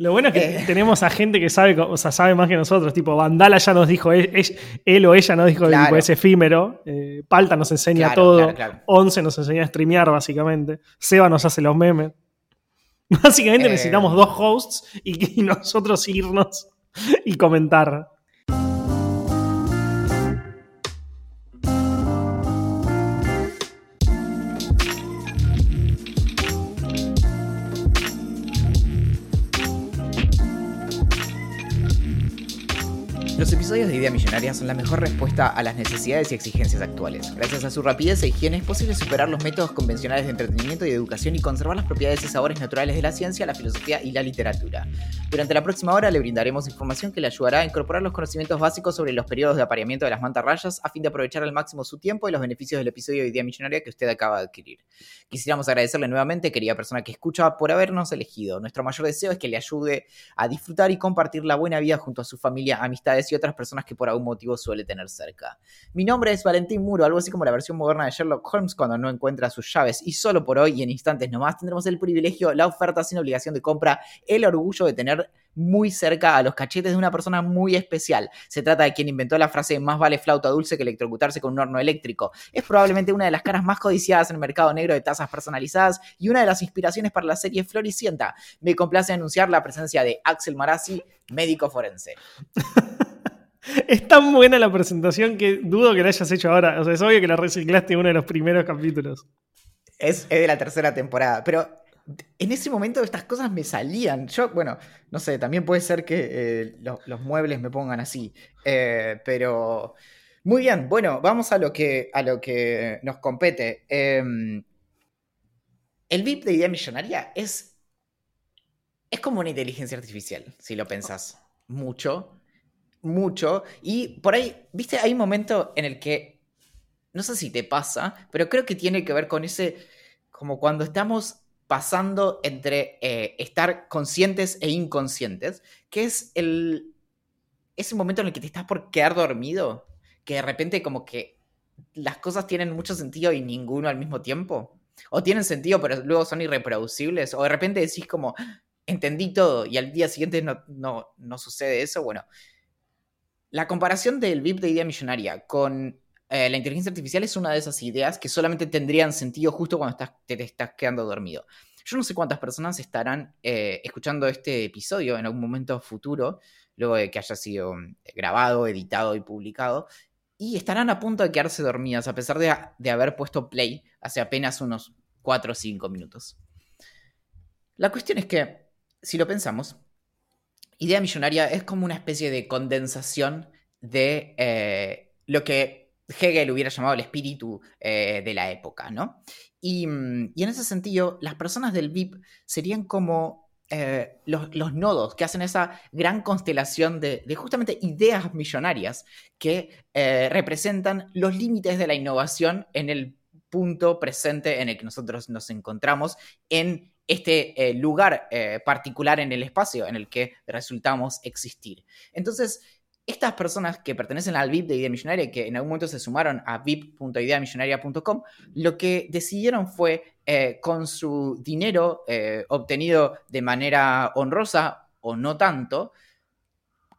Lo bueno es que Eh. tenemos a gente que sabe, o sea, sabe más que nosotros. Tipo, Vandala ya nos dijo, él, él- él o ella nos dijo que Claro. tipo, es efímero. Eh, Palta nos enseña Claro, todo. claro, claro. Once nos enseña a streamear, básicamente. Seba nos hace los memes. Básicamente Eh. necesitamos dos hosts y, y nosotros irnos y comentar. Episodios de Idea Millonaria son la mejor respuesta a las necesidades y exigencias actuales. Gracias a su rapidez e higiene es posible superar los métodos convencionales de entretenimiento y educación y conservar las propiedades y sabores naturales de la ciencia, la filosofía y la literatura. Durante la próxima hora le brindaremos información que le ayudará a incorporar los conocimientos básicos sobre los periodos de apareamiento de las mantarrayas a fin de aprovechar al máximo su tiempo y los beneficios del episodio de Idea Millonaria que usted acaba de adquirir. Quisiéramos agradecerle nuevamente, querida persona que escucha, por habernos elegido. Nuestro mayor deseo es que le ayude a disfrutar y compartir la buena vida junto a su familia, amistades y otras personas que por algún motivo suele tener cerca. Mi nombre es Valentín Muro, algo así como la versión moderna de Sherlock Holmes cuando no encuentra sus llaves y solo por hoy y en instantes nomás tendremos el privilegio, la oferta sin obligación de compra, el orgullo de tener muy cerca a los cachetes de una persona muy especial. Se trata de quien inventó la frase más vale flauta dulce que electrocutarse con un horno eléctrico. Es probablemente una de las caras más codiciadas en el mercado negro de tazas personalizadas y una de las inspiraciones para la serie Floricienta. Me complace anunciar la presencia de Axel Marazzi, médico forense. Es tan buena la presentación que dudo que la hayas hecho ahora. O sea, es obvio que la reciclaste en uno de los primeros capítulos. Es, de la tercera temporada, pero en ese momento estas cosas me salían. Yo, bueno, no sé, también puede ser que eh, lo- los muebles me pongan así, eh, pero muy bien. Bueno, vamos a lo que, a lo que nos compete. Em, el VIP de idea millonaria es, es como una inteligencia artificial, si lo pensás mucho, mucho. Y por ahí, viste, hay un momento en el que no sé si te pasa, pero creo que tiene que ver con ese, como cuando estamos pasando entre eh, estar conscientes e inconscientes, que es el, ese momento en el que te estás por quedar dormido, que de repente como que las cosas tienen mucho sentido y ninguno al mismo tiempo, o tienen sentido pero luego son irreproducibles, o de repente decís como, entendí todo y al día siguiente no, no, no sucede eso, bueno. La comparación del VIP de idea millonaria con eh, la inteligencia artificial es una de esas ideas que solamente tendrían sentido justo cuando te estás quedando dormido. Yo no sé cuántas personas estarán eh, escuchando este episodio en algún momento futuro, luego de que haya sido mm, grabado, editado y publicado, y estarán a punto de quedarse dormidas a pesar de, de haber puesto play hace apenas unos 4 o 5 minutos. La cuestión es que, si lo pensamos, Idea Millonaria es como una especie de condensación de eh, lo que Hegel hubiera llamado el espíritu eh, de la época, ¿no? Y, mm, y, en ese sentido, las personas del VIP serían como eh, los, nodos que hacen esa gran constelación de, de justamente ideas millonarias que representan los límites de la innovación en el punto presente en el que nosotros nos encontramos en este eh, lugar eh, particular en el espacio en el que resultamos existir. Entonces, estas personas que pertenecen al VIP de Idea Millonaria que en algún momento se sumaron a vip.ideamillonaria.com, lo que decidieron fue, eh, con su dinero obtenido de manera honrosa o no tanto,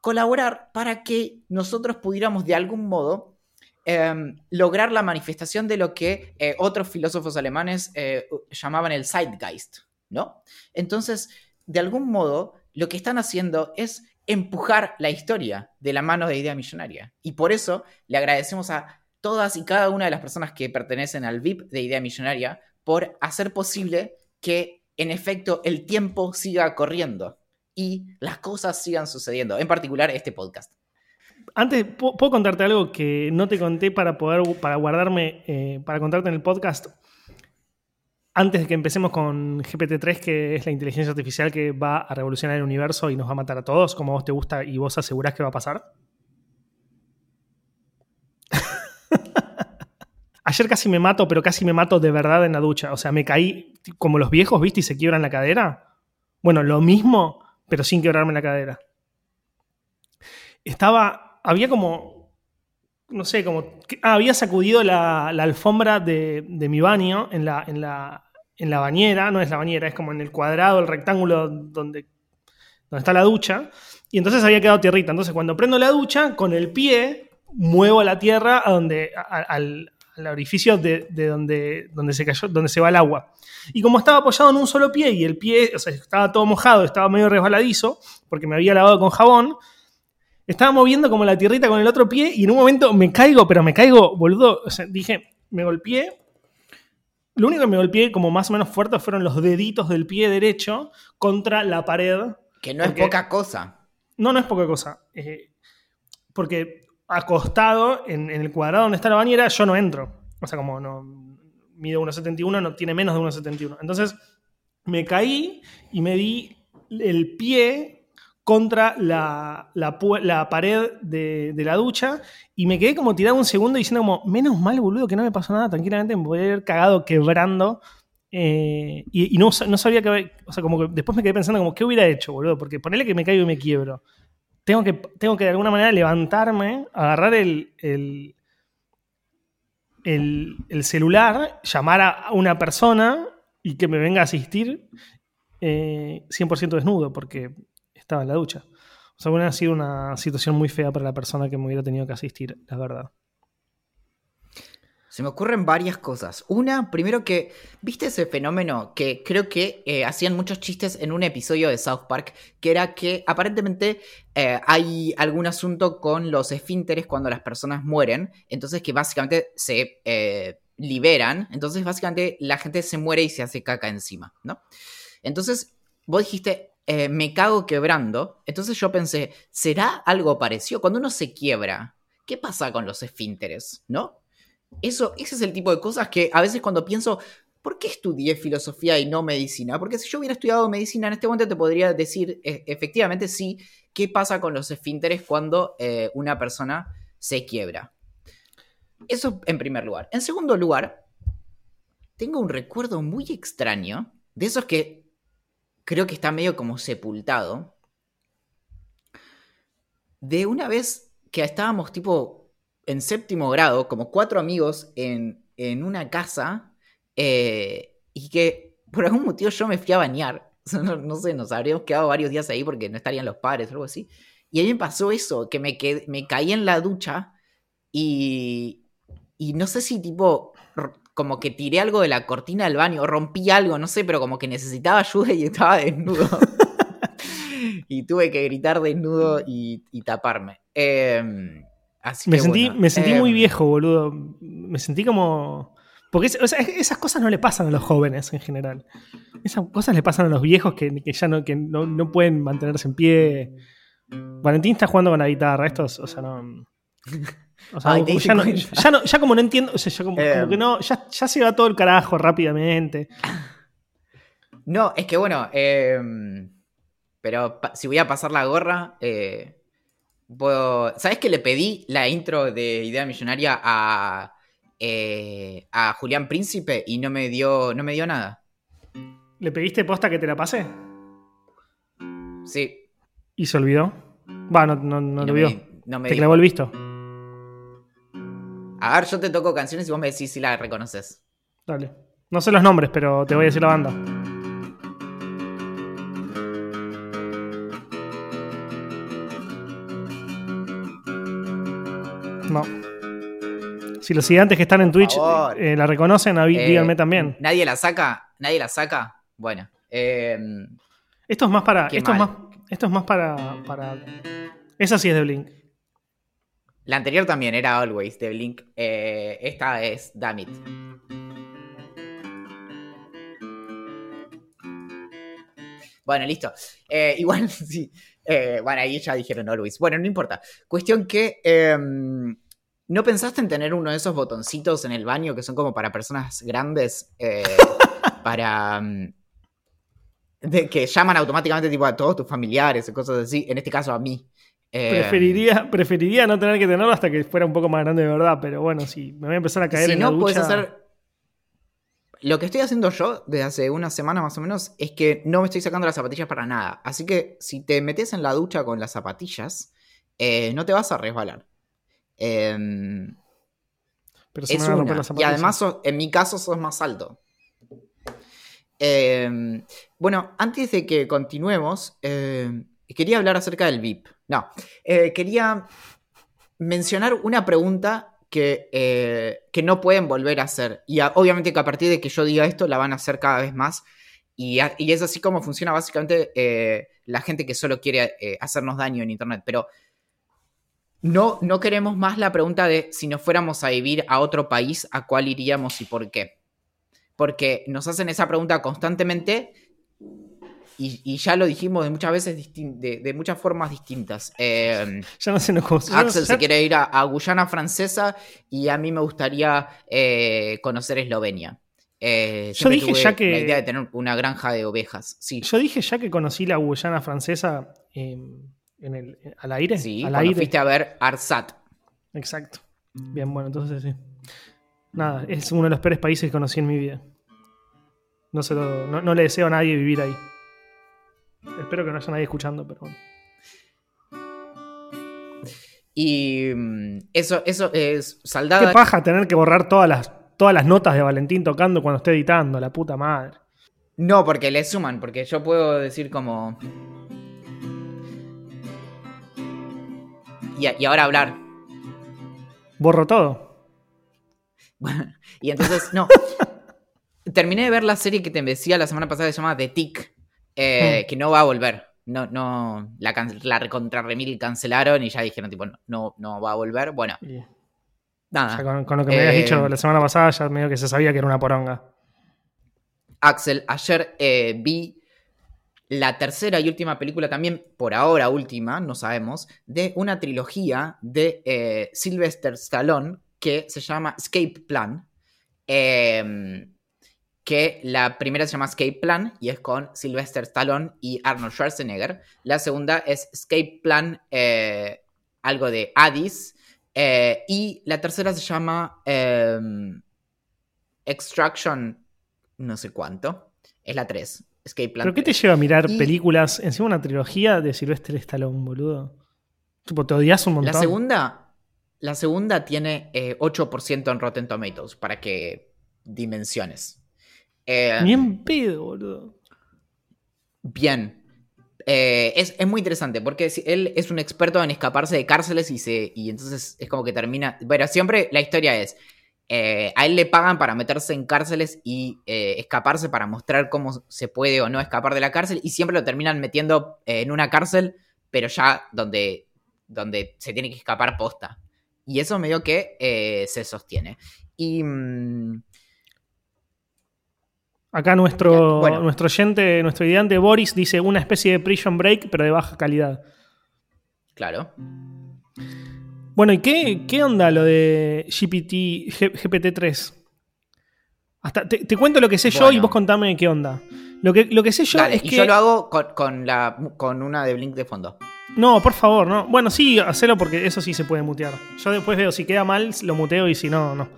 colaborar para que nosotros pudiéramos de algún modo eh, lograr la manifestación de lo que otros filósofos alemanes llamaban el Zeitgeist, ¿no? Entonces, de algún modo, lo que están haciendo es empujar la historia de la mano de Idea Millonaria. Y por eso le agradecemos a todas y cada una de las personas que pertenecen al VIP de Idea Millonaria por hacer posible que, en efecto, el tiempo siga corriendo y las cosas sigan sucediendo, en particular este podcast. Antes, ¿puedo contarte algo que no te conté para poder, para guardarme, eh, para contarte en el podcast? Antes de que empecemos con GPT-3, que es la inteligencia artificial que va a revolucionar el universo y nos va a matar a todos, como vos te gusta y vos asegurás que va a pasar. Ayer casi me mato, pero casi me mato de verdad en la ducha. O sea, me caí como los viejos, ¿viste? Y se quiebran la cadera. Bueno, lo mismo, pero sin quebrarme la cadera. Estaba. Había como. No sé, como. Ah, había sacudido la, la alfombra de, de, mi baño en la, en, la, en la bañera. No es la bañera, es como en el cuadrado, el rectángulo donde. donde está la ducha, y entonces había quedado tierrita. Entonces cuando prendo la ducha, con el pie muevo la tierra a donde, al, orificio de, donde, donde, se cayó, donde se va el agua. Y como estaba apoyado en un solo pie y el pie, o sea, estaba todo mojado, estaba medio resbaladizo, porque me había lavado con jabón, estaba moviendo como la tierrita con el otro pie y en un momento me caigo, pero me caigo, boludo. O sea, dije, me golpeé. Lo único que me golpeé como más o menos fuerte fueron los deditos del pie derecho contra la pared. Que no es poca cosa. No, no es poca cosa. Eh, porque acostado en, el cuadrado donde está la bañera, yo no entro. O sea, como no mido 1,71, no tiene menos de 1,71. Entonces me caí y me di el pie contra la, pared de, la ducha y me quedé como tirado un segundo diciendo como, menos mal, boludo, que no me pasó nada, tranquilamente me podía haber cagado quebrando. Eh, y, no, sabía que, o sea, como que después me quedé pensando como, ¿qué hubiera hecho, boludo? Porque ponele que me caigo y me quiebro. Tengo que, tengo que de alguna manera levantarme, agarrar el, el, el, celular, llamar a una persona y que me venga a asistir 100% eh, desnudo, porque estaba en la ducha. O sea, hubiera sido una situación muy fea para la persona que me hubiera tenido que asistir, la verdad. Se me ocurren varias cosas. Una, primero que, ¿viste ese fenómeno que creo que eh, hacían muchos chistes en un episodio de South Park? Que era que aparentemente eh, hay algún asunto con los esfínteres cuando las personas mueren. Entonces que básicamente se eh, liberan. Entonces básicamente la gente se muere y se hace caca encima, ¿no? Entonces vos dijiste, me cago quebrando. Entonces yo pensé, ¿será algo parecido? Cuando uno se quiebra, ¿qué pasa con los esfínteres? ¿No? Eso, ese es el tipo de cosas que a veces cuando pienso, ¿por qué estudié filosofía y no medicina? Porque si yo hubiera estudiado medicina en este momento te podría decir e, efectivamente sí, qué pasa con los esfínteres cuando eh, una persona se quiebra. Eso en primer lugar. En segundo lugar, tengo un recuerdo muy extraño, de esos que creo que está medio como sepultado, de una vez que estábamos tipo en séptimo grado, como cuatro amigos en, una casa, eh, y que por algún motivo yo me fui a bañar. No, sé, nos habríamos quedado varios días ahí porque no estarían los padres o algo así. Y a me pasó eso, que me, me caí en la ducha y, y no sé si tipo como que tiré algo de la cortina del baño, rompí algo, no sé, pero como que necesitaba ayuda y estaba desnudo. y tuve que gritar desnudo y, y taparme. Eh, me sentí, me sentí muy em, viejo, boludo. Me sentí como. Porque esas cosas no le pasan a los jóvenes en general. Esas cosas le pasan a los viejos que, ya no, que no, pueden mantenerse en pie. Valentín está jugando con la guitarra. Esto, o sea, no. O sea, ya, como no entiendo, o sea, ya como, que em. no, ya, se va todo el carajo rápidamente. No, es que bueno, em, pero si voy a pasar la gorra, eh, ¿Sabes que le pedí la intro de Idea Millonaria a, eh, a Julián Príncipe y no me dio, no me dio nada? ¿Le pediste posta que te la pase? Sí. ¿Y se olvidó? Va, no, no, lo vio. te clavó el visto. A ver, yo te toco canciones y vos me decís si la reconoces. Dale. No sé los nombres, pero te voy a decir la banda. No. Si los gigantes que están en Twitch eh, la reconocen, eh, díganme también. ¿Nadie la saca? ¿Nadie la saca? Bueno. Em, esto es más para. Esto es más, esto es más para, para. Esa sí es de Blink. La anterior también era Always de Blink. Eh, esta es Damn Bueno, listo. igual, sí. Eh, bueno, ahí ya dijeron Always. Bueno, no importa. Cuestión que. Em, ¿No pensaste en tener uno de esos botoncitos en el baño que son como para personas grandes? Eh, para. Em, de, que llaman automáticamente tipo a todos tus familiares o cosas así. En este caso a mí. Preferiría, preferiría no tener que tenerlo hasta que fuera un poco más grande de verdad, pero bueno, si me voy a empezar a caer en no, la ducha... puedes hacer lo que estoy haciendo yo desde hace una semana más o menos es que no me estoy sacando las zapatillas para nada. Así que si te metes en la ducha con las zapatillas, eh, no te vas a resbalar. Em, Pero es una. Y además, en mi caso, sos más alto. Em, bueno, antes de que continuemos, em, quería hablar acerca del VIP. No, eh, quería mencionar una pregunta que, eh, que, no pueden volver a hacer. Y obviamente que a partir de que yo diga esto, la van a hacer cada vez más. Y, es así como funciona básicamente eh, la gente que solo quiere hacernos daño en Internet. Pero no, no queremos más la pregunta de si nos fuéramos a vivir a otro país, a cuál iríamos y por qué. Porque nos hacen esa pregunta constantemente y, ya lo dijimos de muchas veces, de, muchas formas distintas. Eh, ya no sé Axel se quiere ir a, Guyana Francesa y a mí me gustaría eh, conocer Eslovenia. Eh, yo dije ya que. La idea de tener una granja de ovejas. Sí. Yo dije ya que conocí la Guyana Francesa en el, al aire. Sí, al aire. fuiste a ver Arsat. Exacto. Bien, bueno, entonces sí. Nada, es uno de los peores países que conocí en mi vida. No, se no le deseo a nadie vivir ahí. Espero que no haya nadie escuchando, pero bueno. Y mm, eso, eso es saldada. Qué paja tener que borrar todas las, todas las notas de Valentín tocando cuando esté editando, la puta madre. No, porque le suman, porque yo puedo decir como. Y, y ahora hablar. Borro todo. y entonces, no. Terminé de ver la serie que te decía la semana pasada que se llama The Tick. Eh, que no va a volver. No, no, la, la recontra remil cancelaron y ya dijeron, tipo, no, no va a volver. Bueno, nada. con, lo que me habías dicho eh, la semana pasada, ya medio que se sabía que era una poronga. Axel, ayer eh, vi la tercera y última película, también por ahora última, no sabemos, de una trilogía de Sylvester Stallone que se llama Escape Plan. Eh, que la primera se llama Escape Plan y es con Sylvester Stallone y Arnold Schwarzenegger. La segunda es Escape Plan, eh, algo de Addis. Eh, y la tercera se llama em, Extraction, no sé cuánto. Es la 3. Escape Plan. ¿Pero qué te lleva a mirar películas encima una trilogía de Sylvester Stallone, boludo? Tipo, te odias un montón. La segunda, la segunda tiene 8% eh, en Rotten Tomatoes, para que dimensiones. Eh, bien pedo, boludo. Bien. Eh, es, muy interesante porque él es un experto en escaparse de cárceles y, se, y entonces es como que termina. Pero siempre la historia es: eh, a él le pagan para meterse en cárceles y escaparse para mostrar cómo se puede o no escapar de la cárcel y siempre lo terminan metiendo en una cárcel, pero ya donde, donde se tiene que escapar posta. Y eso medio que se sostiene. Y. Mm, Acá nuestro, nuestro oyente, nuestro ideante Boris dice una especie de prison break, pero de baja calidad. Claro. Bueno, ¿y qué, onda lo de GPT, GPT-3? Hasta, te, cuento lo que sé yo y vos contame qué onda. Lo que, lo que sé yo es y que. yo lo hago con, la, con una de Blink de fondo. No, por favor, no. Bueno, sí, hacelo porque eso sí se puede mutear. Yo después veo si queda mal, lo muteo y si no, no.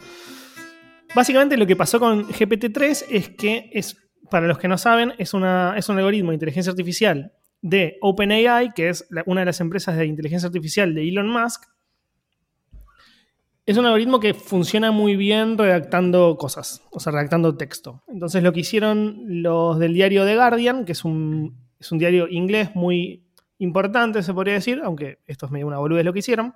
Básicamente lo que pasó con GPT-3 es que, es, para los que no saben, es, un algoritmo de inteligencia artificial de OpenAI, que es una de las empresas de inteligencia artificial de Elon Musk. Es un algoritmo que funciona muy bien redactando cosas, o sea, redactando texto. Entonces lo que hicieron los del diario The Guardian, que es un, es un diario inglés muy importante, se podría decir, aunque esto es medio una boludez lo que hicieron,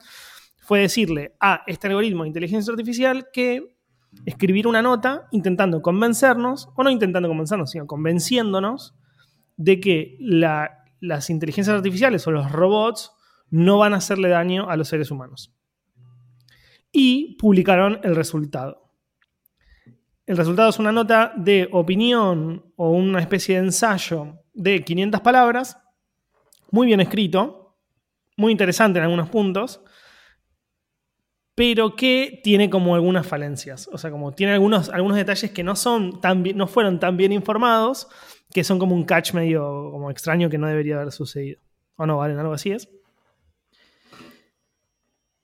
fue decirle a este algoritmo de inteligencia artificial que escribir una nota intentando convencernos, o no intentando convencernos, sino convenciéndonos de que las inteligencias artificiales o los robots no van a hacerle daño a los seres humanos. Y publicaron el resultado. El resultado es una nota de opinión o una especie de ensayo de 500 palabras, muy bien escrito, muy interesante en algunos puntos, pero que tiene como algunas falencias. O sea, como tiene algunos, algunos detalles que no, son tan no fueron tan bien informados, que son como un catch medio como extraño que no debería haber sucedido. ¿O no, Valen? ¿Algo así es?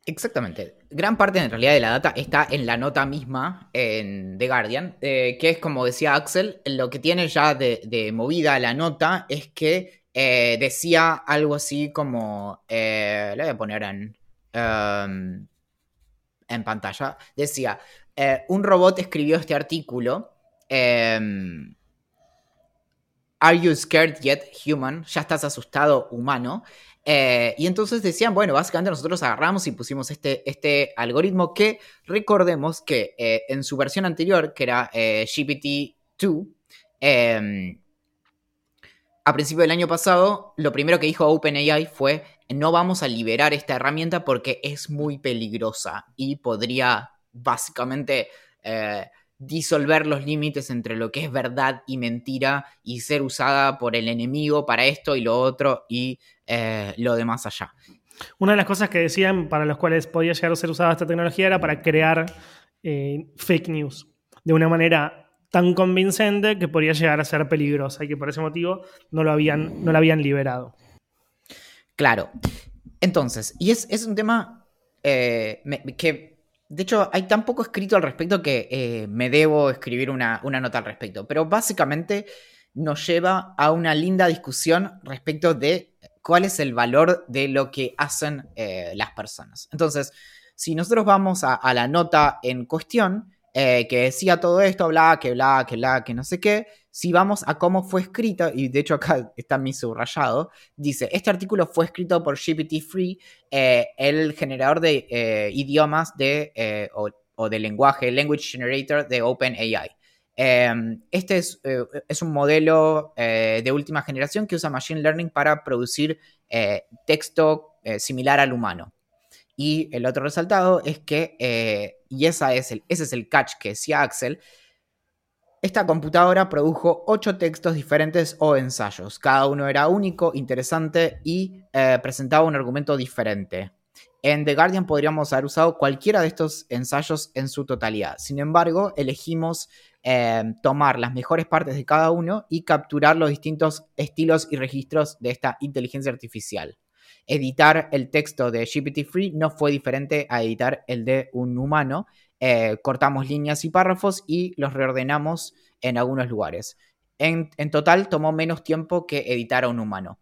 Exactamente. Gran parte en realidad de la data está en la nota misma en The Guardian, eh, que es como decía Axel, lo que tiene ya de, movida la nota es que eh, decía algo así como, eh, le voy a poner en... Em, en pantalla, decía, eh, un robot escribió este artículo em, Are you scared yet human? Ya estás asustado humano. Eh, y entonces decían, bueno, básicamente nosotros agarramos y pusimos este, este algoritmo que recordemos que eh, en su versión anterior, que era eh, GPT-2, em, a principio del año pasado, lo primero que dijo OpenAI fue, no vamos a liberar esta herramienta porque es muy peligrosa y podría básicamente disolver los límites entre lo que es verdad y mentira y ser usada por el enemigo para esto y lo otro y eh, lo de más allá. Una de las cosas que decían para las cuales podía llegar a ser usada esta tecnología era para crear eh, fake news de una manera tan convincente que podría llegar a ser peligrosa y que por ese motivo no lo habían, no lo habían liberado. Claro. Entonces, y es, un tema eh, que de hecho, hay tan poco escrito al respecto que eh, me debo escribir una, nota al respecto. Pero básicamente nos lleva a una linda discusión respecto de cuál es el valor de lo que hacen eh, las personas. Entonces, si nosotros vamos a, la nota en cuestión, que decía todo esto, bla, que bla, que bla, que no sé qué, si vamos a cómo fue escrito, y de hecho acá está mi subrayado, dice, este artículo fue escrito por GPT-3, eh, el generador de eh, idiomas de, eh, o, de lenguaje, Language Generator de OpenAI. Em, este es, es, un modelo de última generación que usa Machine Learning para producir texto similar al humano. Y el otro resaltado es que, y esa es el, ese es el catch que decía Axel, esta computadora produjo ocho textos diferentes o ensayos. Cada uno era único, interesante y eh, presentaba un argumento diferente. En The Guardian podríamos haber usado cualquiera de estos ensayos en su totalidad. Sin embargo, elegimos eh, tomar las mejores partes de cada uno y capturar los distintos estilos y registros de esta inteligencia artificial. Editar el texto de GPT-3 no fue diferente a editar el de un humano, eh, cortamos líneas y párrafos y los reordenamos en algunos lugares. En, total tomó menos tiempo que editar a un humano.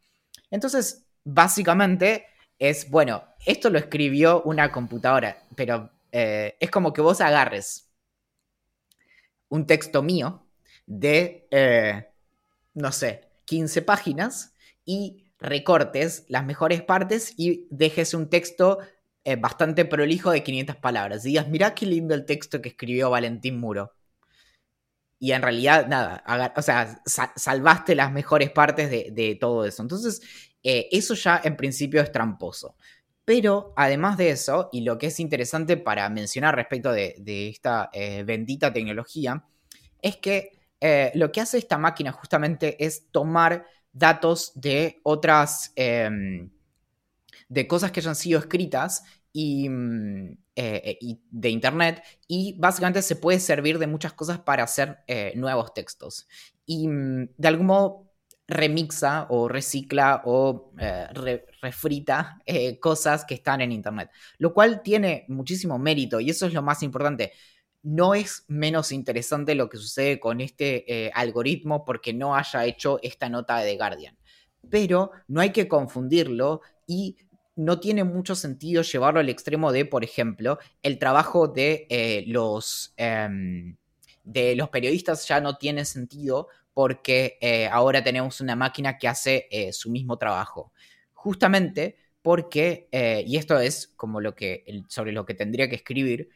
Entonces, básicamente es, bueno, esto lo escribió una computadora, pero eh, es como que vos agarres un texto mío de, eh, no sé, 15 páginas y recortes las mejores partes y dejes un texto eh, bastante prolijo de 500 palabras. Y digas, mirá qué lindo el texto que escribió Valentín Muro. Y en realidad, nada, o sea, salvaste las mejores partes de, todo eso. Entonces, eh, eso ya en principio es tramposo. Pero además de eso, y lo que es interesante para mencionar respecto de, esta eh, bendita tecnología, es que lo que hace esta máquina justamente es tomar datos de otras em, de cosas que hayan sido escritas mm, eh, y, de internet y básicamente se puede servir de muchas cosas para hacer eh, nuevos textos. Y mm, de algún modo remixa o recicla o eh, refrita cosas que están en internet, lo cual tiene muchísimo mérito y eso es lo más importante. No es menos interesante lo que sucede con este algoritmo porque no haya hecho esta nota de The Guardian. Pero no hay que confundirlo y no tiene mucho sentido llevarlo al extremo de, por ejemplo, el trabajo de, eh, los, em, de los periodistas ya no tiene sentido porque eh, ahora tenemos una máquina que hace eh, su mismo trabajo. Justamente porque, y esto es como lo que, sobre lo que tendría que escribir,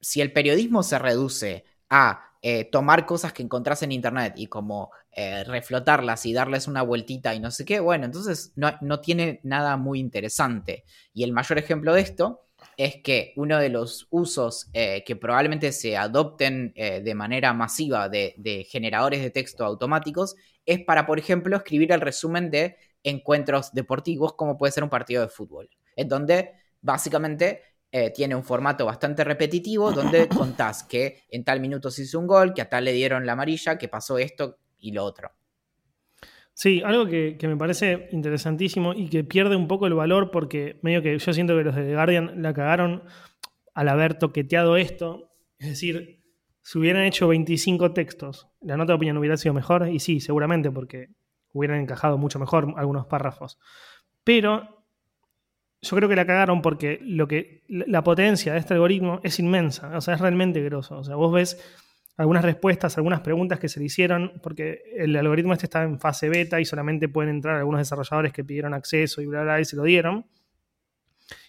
si el periodismo se reduce a tomar cosas que encontrás en internet y como eh, reflotarlas y darles una vueltita y no sé qué, bueno, entonces no, tiene nada muy interesante. Y el mayor ejemplo de esto es que uno de los usos eh, que probablemente se adopten de manera masiva de, de, generadores de texto automáticos es para, por ejemplo, escribir el resumen de encuentros deportivos como puede ser un partido de fútbol, en donde básicamente eh, tiene un formato bastante repetitivo donde contás que en tal minuto se hizo un gol, que a tal le dieron la amarilla, que pasó esto y lo otro. Sí, algo que, me parece interesantísimo y que pierde un poco el valor porque medio que yo siento que los de The Guardian la cagaron al haber toqueteado esto. Es decir, si hubieran hecho 25 textos, la nota de opinión hubiera sido mejor, y sí, seguramente, porque hubieran encajado mucho mejor algunos párrafos. Pero yo creo que la cagaron porque lo que, la potencia de este algoritmo es inmensa, o sea, es realmente grosso. O sea, vos ves algunas respuestas, algunas preguntas que se le hicieron, porque el algoritmo este está en fase beta y solamente pueden entrar algunos desarrolladores que pidieron acceso y bla, bla, y se lo dieron.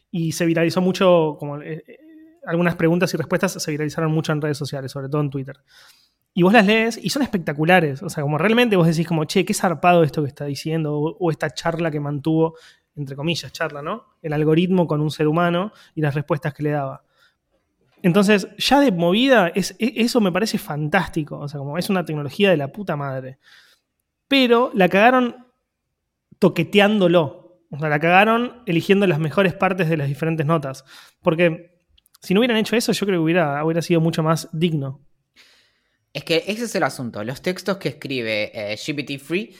Y se viralizó mucho, como eh, eh, algunas preguntas y respuestas se viralizaron mucho en redes sociales, sobre todo en Twitter. Y vos las lees y son espectaculares. O sea, como realmente vos decís como, che, qué zarpado esto que está diciendo, o, esta charla que mantuvo, entre comillas, charla, ¿no? El algoritmo con un ser humano y las respuestas que le daba. Entonces, ya de movida, e, eso me parece fantástico. O sea, como es una tecnología de la puta madre. Pero la cagaron toqueteándolo. O sea, la cagaron eligiendo las mejores partes de las diferentes notas. Porque si no hubieran hecho eso, yo creo que hubiera, hubiera sido mucho más digno. Es que ese es el asunto. Los textos que escribe eh, GPT-Free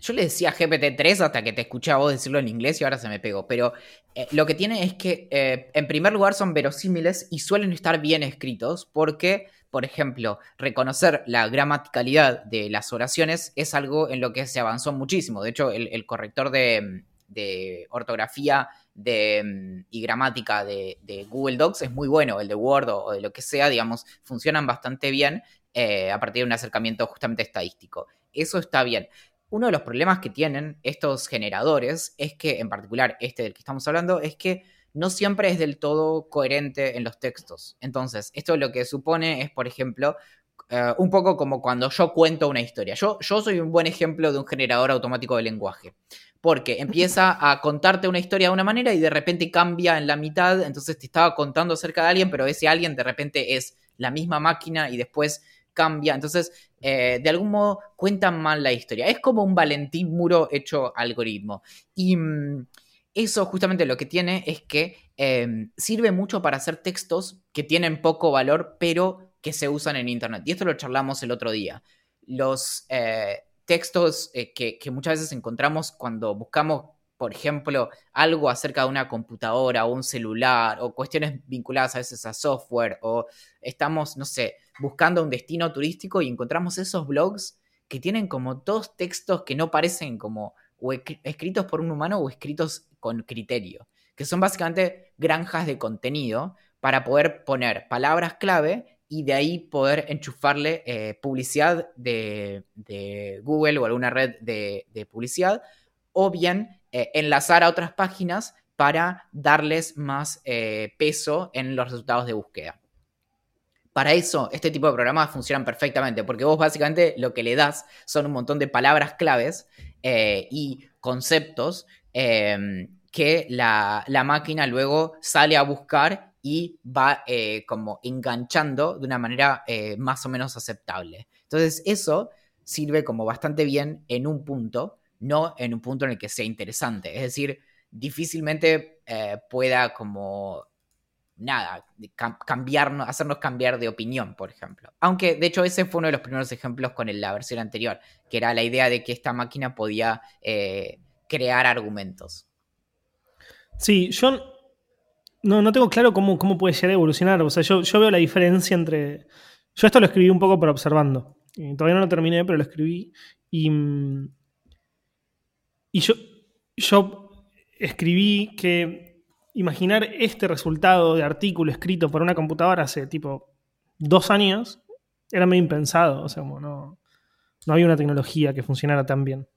yo le decía GPT-3 hasta que te escuché a vos decirlo en inglés y ahora se me pegó. Pero eh, lo que tiene es que, eh, en primer lugar, son verosímiles y suelen estar bien escritos porque, por ejemplo, reconocer la gramaticalidad de las oraciones es algo en lo que se avanzó muchísimo. De hecho, el, corrector de, ortografía y gramática de, Google Docs es muy bueno. El de Word o, de lo que sea, digamos, funcionan bastante bien eh, a partir de un acercamiento justamente estadístico. Eso está bien uno de los problemas que tienen estos generadores es que, en particular este del que estamos hablando, es que no siempre es del todo coherente en los textos. Entonces, esto lo que supone es, por ejemplo, eh, un poco como cuando yo cuento una historia. Yo, yo soy un buen ejemplo de un generador automático de lenguaje. Porque empieza a contarte una historia de una manera y de repente cambia en la mitad. Entonces te estaba contando acerca de alguien, pero ese alguien de repente es la misma máquina y después cambia. Entonces, eh, de algún modo cuentan mal la historia. Es como un Valentín Muro hecho algoritmo. Y mm, eso justamente lo que tiene es que em, sirve mucho para hacer textos que tienen poco valor, pero que se usan en Internet. Y esto lo charlamos el otro día. Los eh, textos eh, que, que muchas veces encontramos cuando buscamos por ejemplo, algo acerca de una computadora o un celular o cuestiones vinculadas a veces a software o estamos, no sé, buscando un destino turístico y encontramos esos blogs que tienen como dos textos que no parecen como escritos por un humano o escritos con criterio, que son básicamente granjas de contenido para poder poner palabras clave y de ahí poder enchufarle eh, publicidad de, Google o alguna red de, publicidad, o bien eh, enlazar a otras páginas para darles más eh, peso en los resultados de búsqueda. Para eso, este tipo de programas funcionan perfectamente, porque vos básicamente lo que le das son un montón de palabras claves eh, y conceptos em, que la, máquina luego sale a buscar y va como enganchando de una manera más o menos aceptable. Entonces, eso sirve como bastante bien en un punto, no en un punto en el que sea interesante. Es decir, difícilmente pueda como nada, cambiarnos, hacernos cambiar de opinión, por ejemplo. Aunque, de hecho, ese fue uno de los primeros ejemplos con la versión anterior, que era la idea de que esta máquina podía eh, crear argumentos. Sí, yo no, no tengo claro cómo, cómo, puede llegar a evolucionar. O sea, yo, yo, veo la diferencia entre. Yo esto lo escribí un poco por observando. todavía no lo terminé, pero lo escribí. Y. Y yo, yo escribí que imaginar este resultado de artículo escrito por una computadora hace tipo dos años era medio impensado. O sea, como no, no había una tecnología que funcionara tan bien.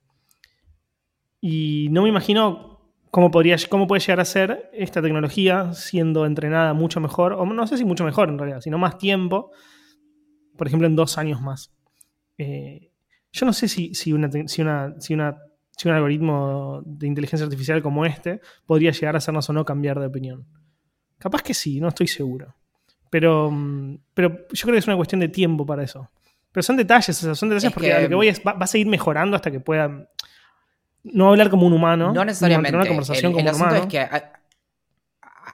Y no me imagino cómo, podría, cómo puede llegar a ser esta tecnología siendo entrenada mucho mejor, o no sé si mucho mejor en realidad, sino más tiempo, por ejemplo, en dos años más. Eh, yo no sé si, una, si, si una si un algoritmo de inteligencia artificial como este podría llegar a hacernos o no cambiar de opinión. Capaz que sí, no estoy seguro. Pero, mm, pero yo creo que es una cuestión de tiempo para eso. Pero son detalles, son detalles porque lo que voy es, va, a seguir mejorando hasta que pueda no hablar como un humano. No necesariamente. Una conversación como un humano. es que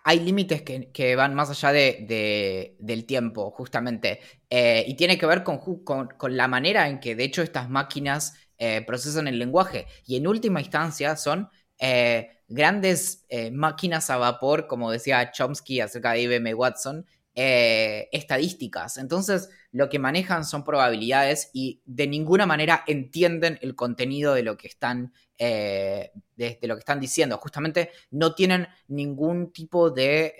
hay, límites que, van más allá de, del tiempo, justamente. Eh, y tiene que ver con, con, la manera en que, de hecho, estas máquinas eh, procesan el lenguaje. Y en última instancia son eh, grandes eh, máquinas a vapor, como decía Chomsky acerca de IBM Watson, estadísticas. Entonces, lo que manejan son probabilidades y de ninguna manera entienden el contenido de lo que están, de, lo que están diciendo. Justamente no tienen ningún tipo de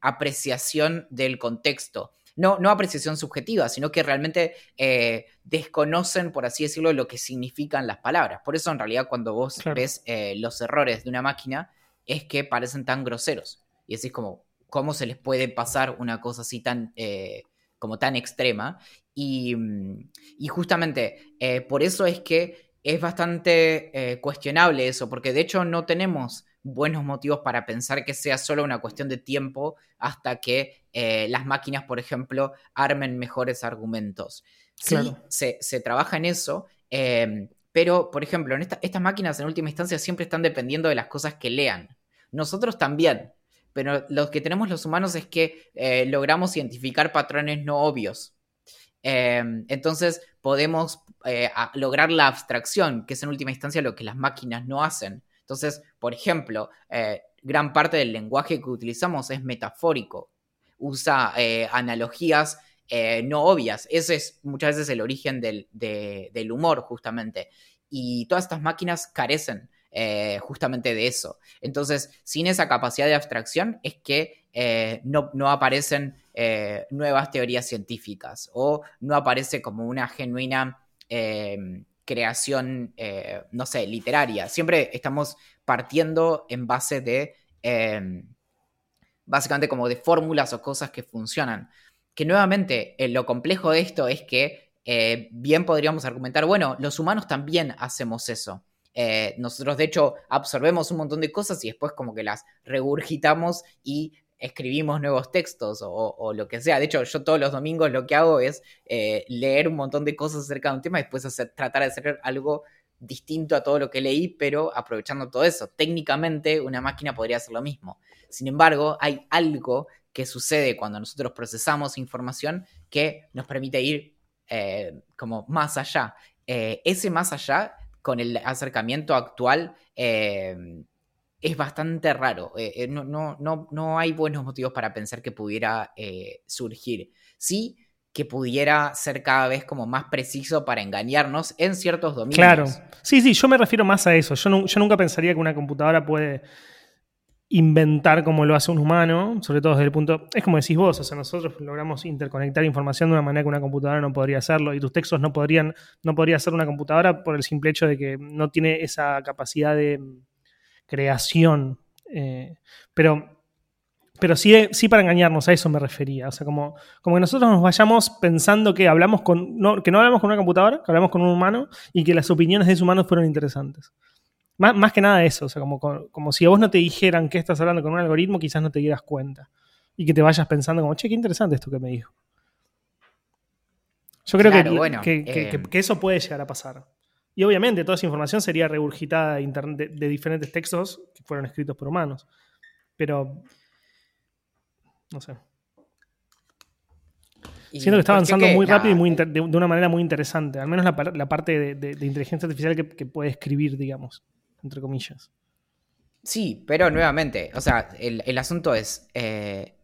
apreciación del contexto no, no apreciación subjetiva, sino que realmente eh, desconocen, por así decirlo, lo que significan las palabras. Por eso en realidad cuando vos ves eh, los errores de una máquina es que parecen tan groseros. Y así es como, ¿cómo se les puede pasar una cosa así tan, eh, como tan extrema? Y, mm, y justamente por eso es que es bastante cuestionable eso, porque de hecho no tenemos buenos motivos para pensar que sea solo una cuestión de tiempo hasta que eh, las máquinas, por ejemplo, armen mejores argumentos. Sí, se, trabaja en eso, em, pero, por ejemplo, en estas máquinas en última instancia siempre están dependiendo de las cosas que lean. Nosotros también, pero lo que tenemos los humanos es que eh, logramos identificar patrones no obvios. Entonces podemos eh, lograr la abstracción, que es en última instancia lo que las máquinas no hacen. Entonces, por ejemplo, eh, gran parte del lenguaje que utilizamos es metafórico, usa eh, analogías eh, no obvias. Ese es muchas veces el origen del, humor, justamente. Y todas estas máquinas carecen justamente de eso. Entonces, sin esa capacidad de abstracción es que no, no, aparecen nuevas teorías científicas o no aparece como una genuina creación, eh, no sé, literaria. Siempre estamos partiendo en base de, em, básicamente como de fórmulas o cosas que funcionan. Que nuevamente, eh, lo complejo de esto es que eh, bien podríamos argumentar, bueno, los humanos también hacemos eso. nosotros de hecho absorbemos un montón de cosas y después como que las regurgitamos y escribimos nuevos textos o, lo que sea. De hecho, yo todos los domingos lo que hago es eh, leer un montón de cosas acerca de un tema y después tratar de hacer algo distinto a todo lo que leí, pero aprovechando todo eso. Técnicamente una máquina podría hacer lo mismo. Sin embargo, hay algo que sucede cuando nosotros procesamos información que nos permite ir eh, como más allá. Eh, ese más allá, con el acercamiento actual, es bastante raro. Eh, eh, no, no, no, no, hay buenos motivos para pensar que pudiera eh, surgir. Sí que pudiera ser cada vez como más preciso para engañarnos en ciertos dominios. Claro. Sí, sí, yo me refiero más a eso. Yo, yo nunca pensaría que una computadora puede inventar como lo hace un humano, sobre todo desde el punto, es como decís vos, o sea, nosotros logramos interconectar información de una manera que una computadora no podría hacerlo y tus textos no podrían, no podría ser una computadora por el simple hecho de que no tiene esa capacidad de, creación. Eh, pero pero sí, sí para engañarnos, a eso me refería. O sea, como, como que nosotros nos vayamos pensando que hablamos con. No, que no hablamos con una computadora, que hablamos con un humano y que las opiniones de ese humano fueron interesantes. Más, más que nada eso, o sea, como, como, si a vos no te dijeran que estás hablando con un algoritmo, quizás no te dieras cuenta. Y que te vayas pensando como, che, qué interesante esto que me dijo. Yo creo que, eh, que, eso puede llegar a pasar. Y obviamente toda esa información sería regurgitada de, de, diferentes textos que fueron escritos por humanos. Pero, no sé. Siento que está avanzando muy rápido y muy de, una manera muy interesante. Al menos la, parte de, inteligencia artificial que, puede escribir, digamos, entre comillas. Sí, pero nuevamente, o sea, el, asunto es, eh,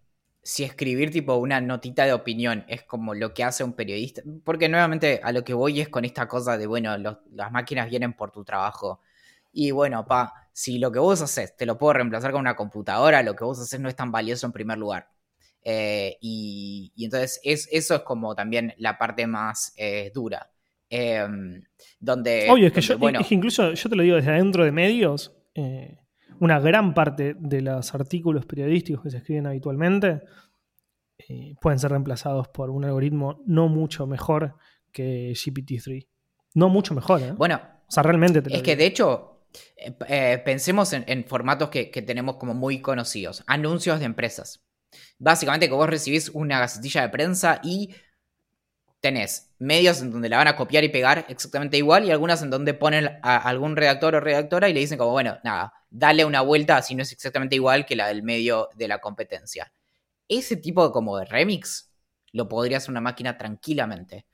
si escribir tipo una notita de opinión es como lo que hace un periodista, porque nuevamente a lo que voy es con esta cosa de, bueno, las máquinas vienen por tu trabajo. Y bueno, pa, si lo que vos haces te lo puedo reemplazar con una computadora, lo que vos haces no es tan valioso en primer lugar. Eh, y, entonces es, eso es como también la parte más eh, dura. Em, donde... Obvio, es que, yo, incluso yo te lo digo desde adentro de medios. Eh, una gran parte de los artículos periodísticos que se escriben habitualmente eh, pueden ser reemplazados por un algoritmo no mucho mejor que GPT-3. No mucho mejor, ¿eh? Bueno, o sea, realmente. es que de hecho, eh, pensemos en, formatos que, tenemos como muy conocidos. Anuncios de empresas. Básicamente que vos recibís una gacetilla de prensa y tenés medios en donde la van a copiar y pegar exactamente igual y algunas en donde ponen a algún redactor o redactora y le dicen como, bueno, nada, dale una vuelta si no es exactamente igual que la del medio de la competencia. Ese tipo de, como de remix lo podría hacer una máquina tranquilamente.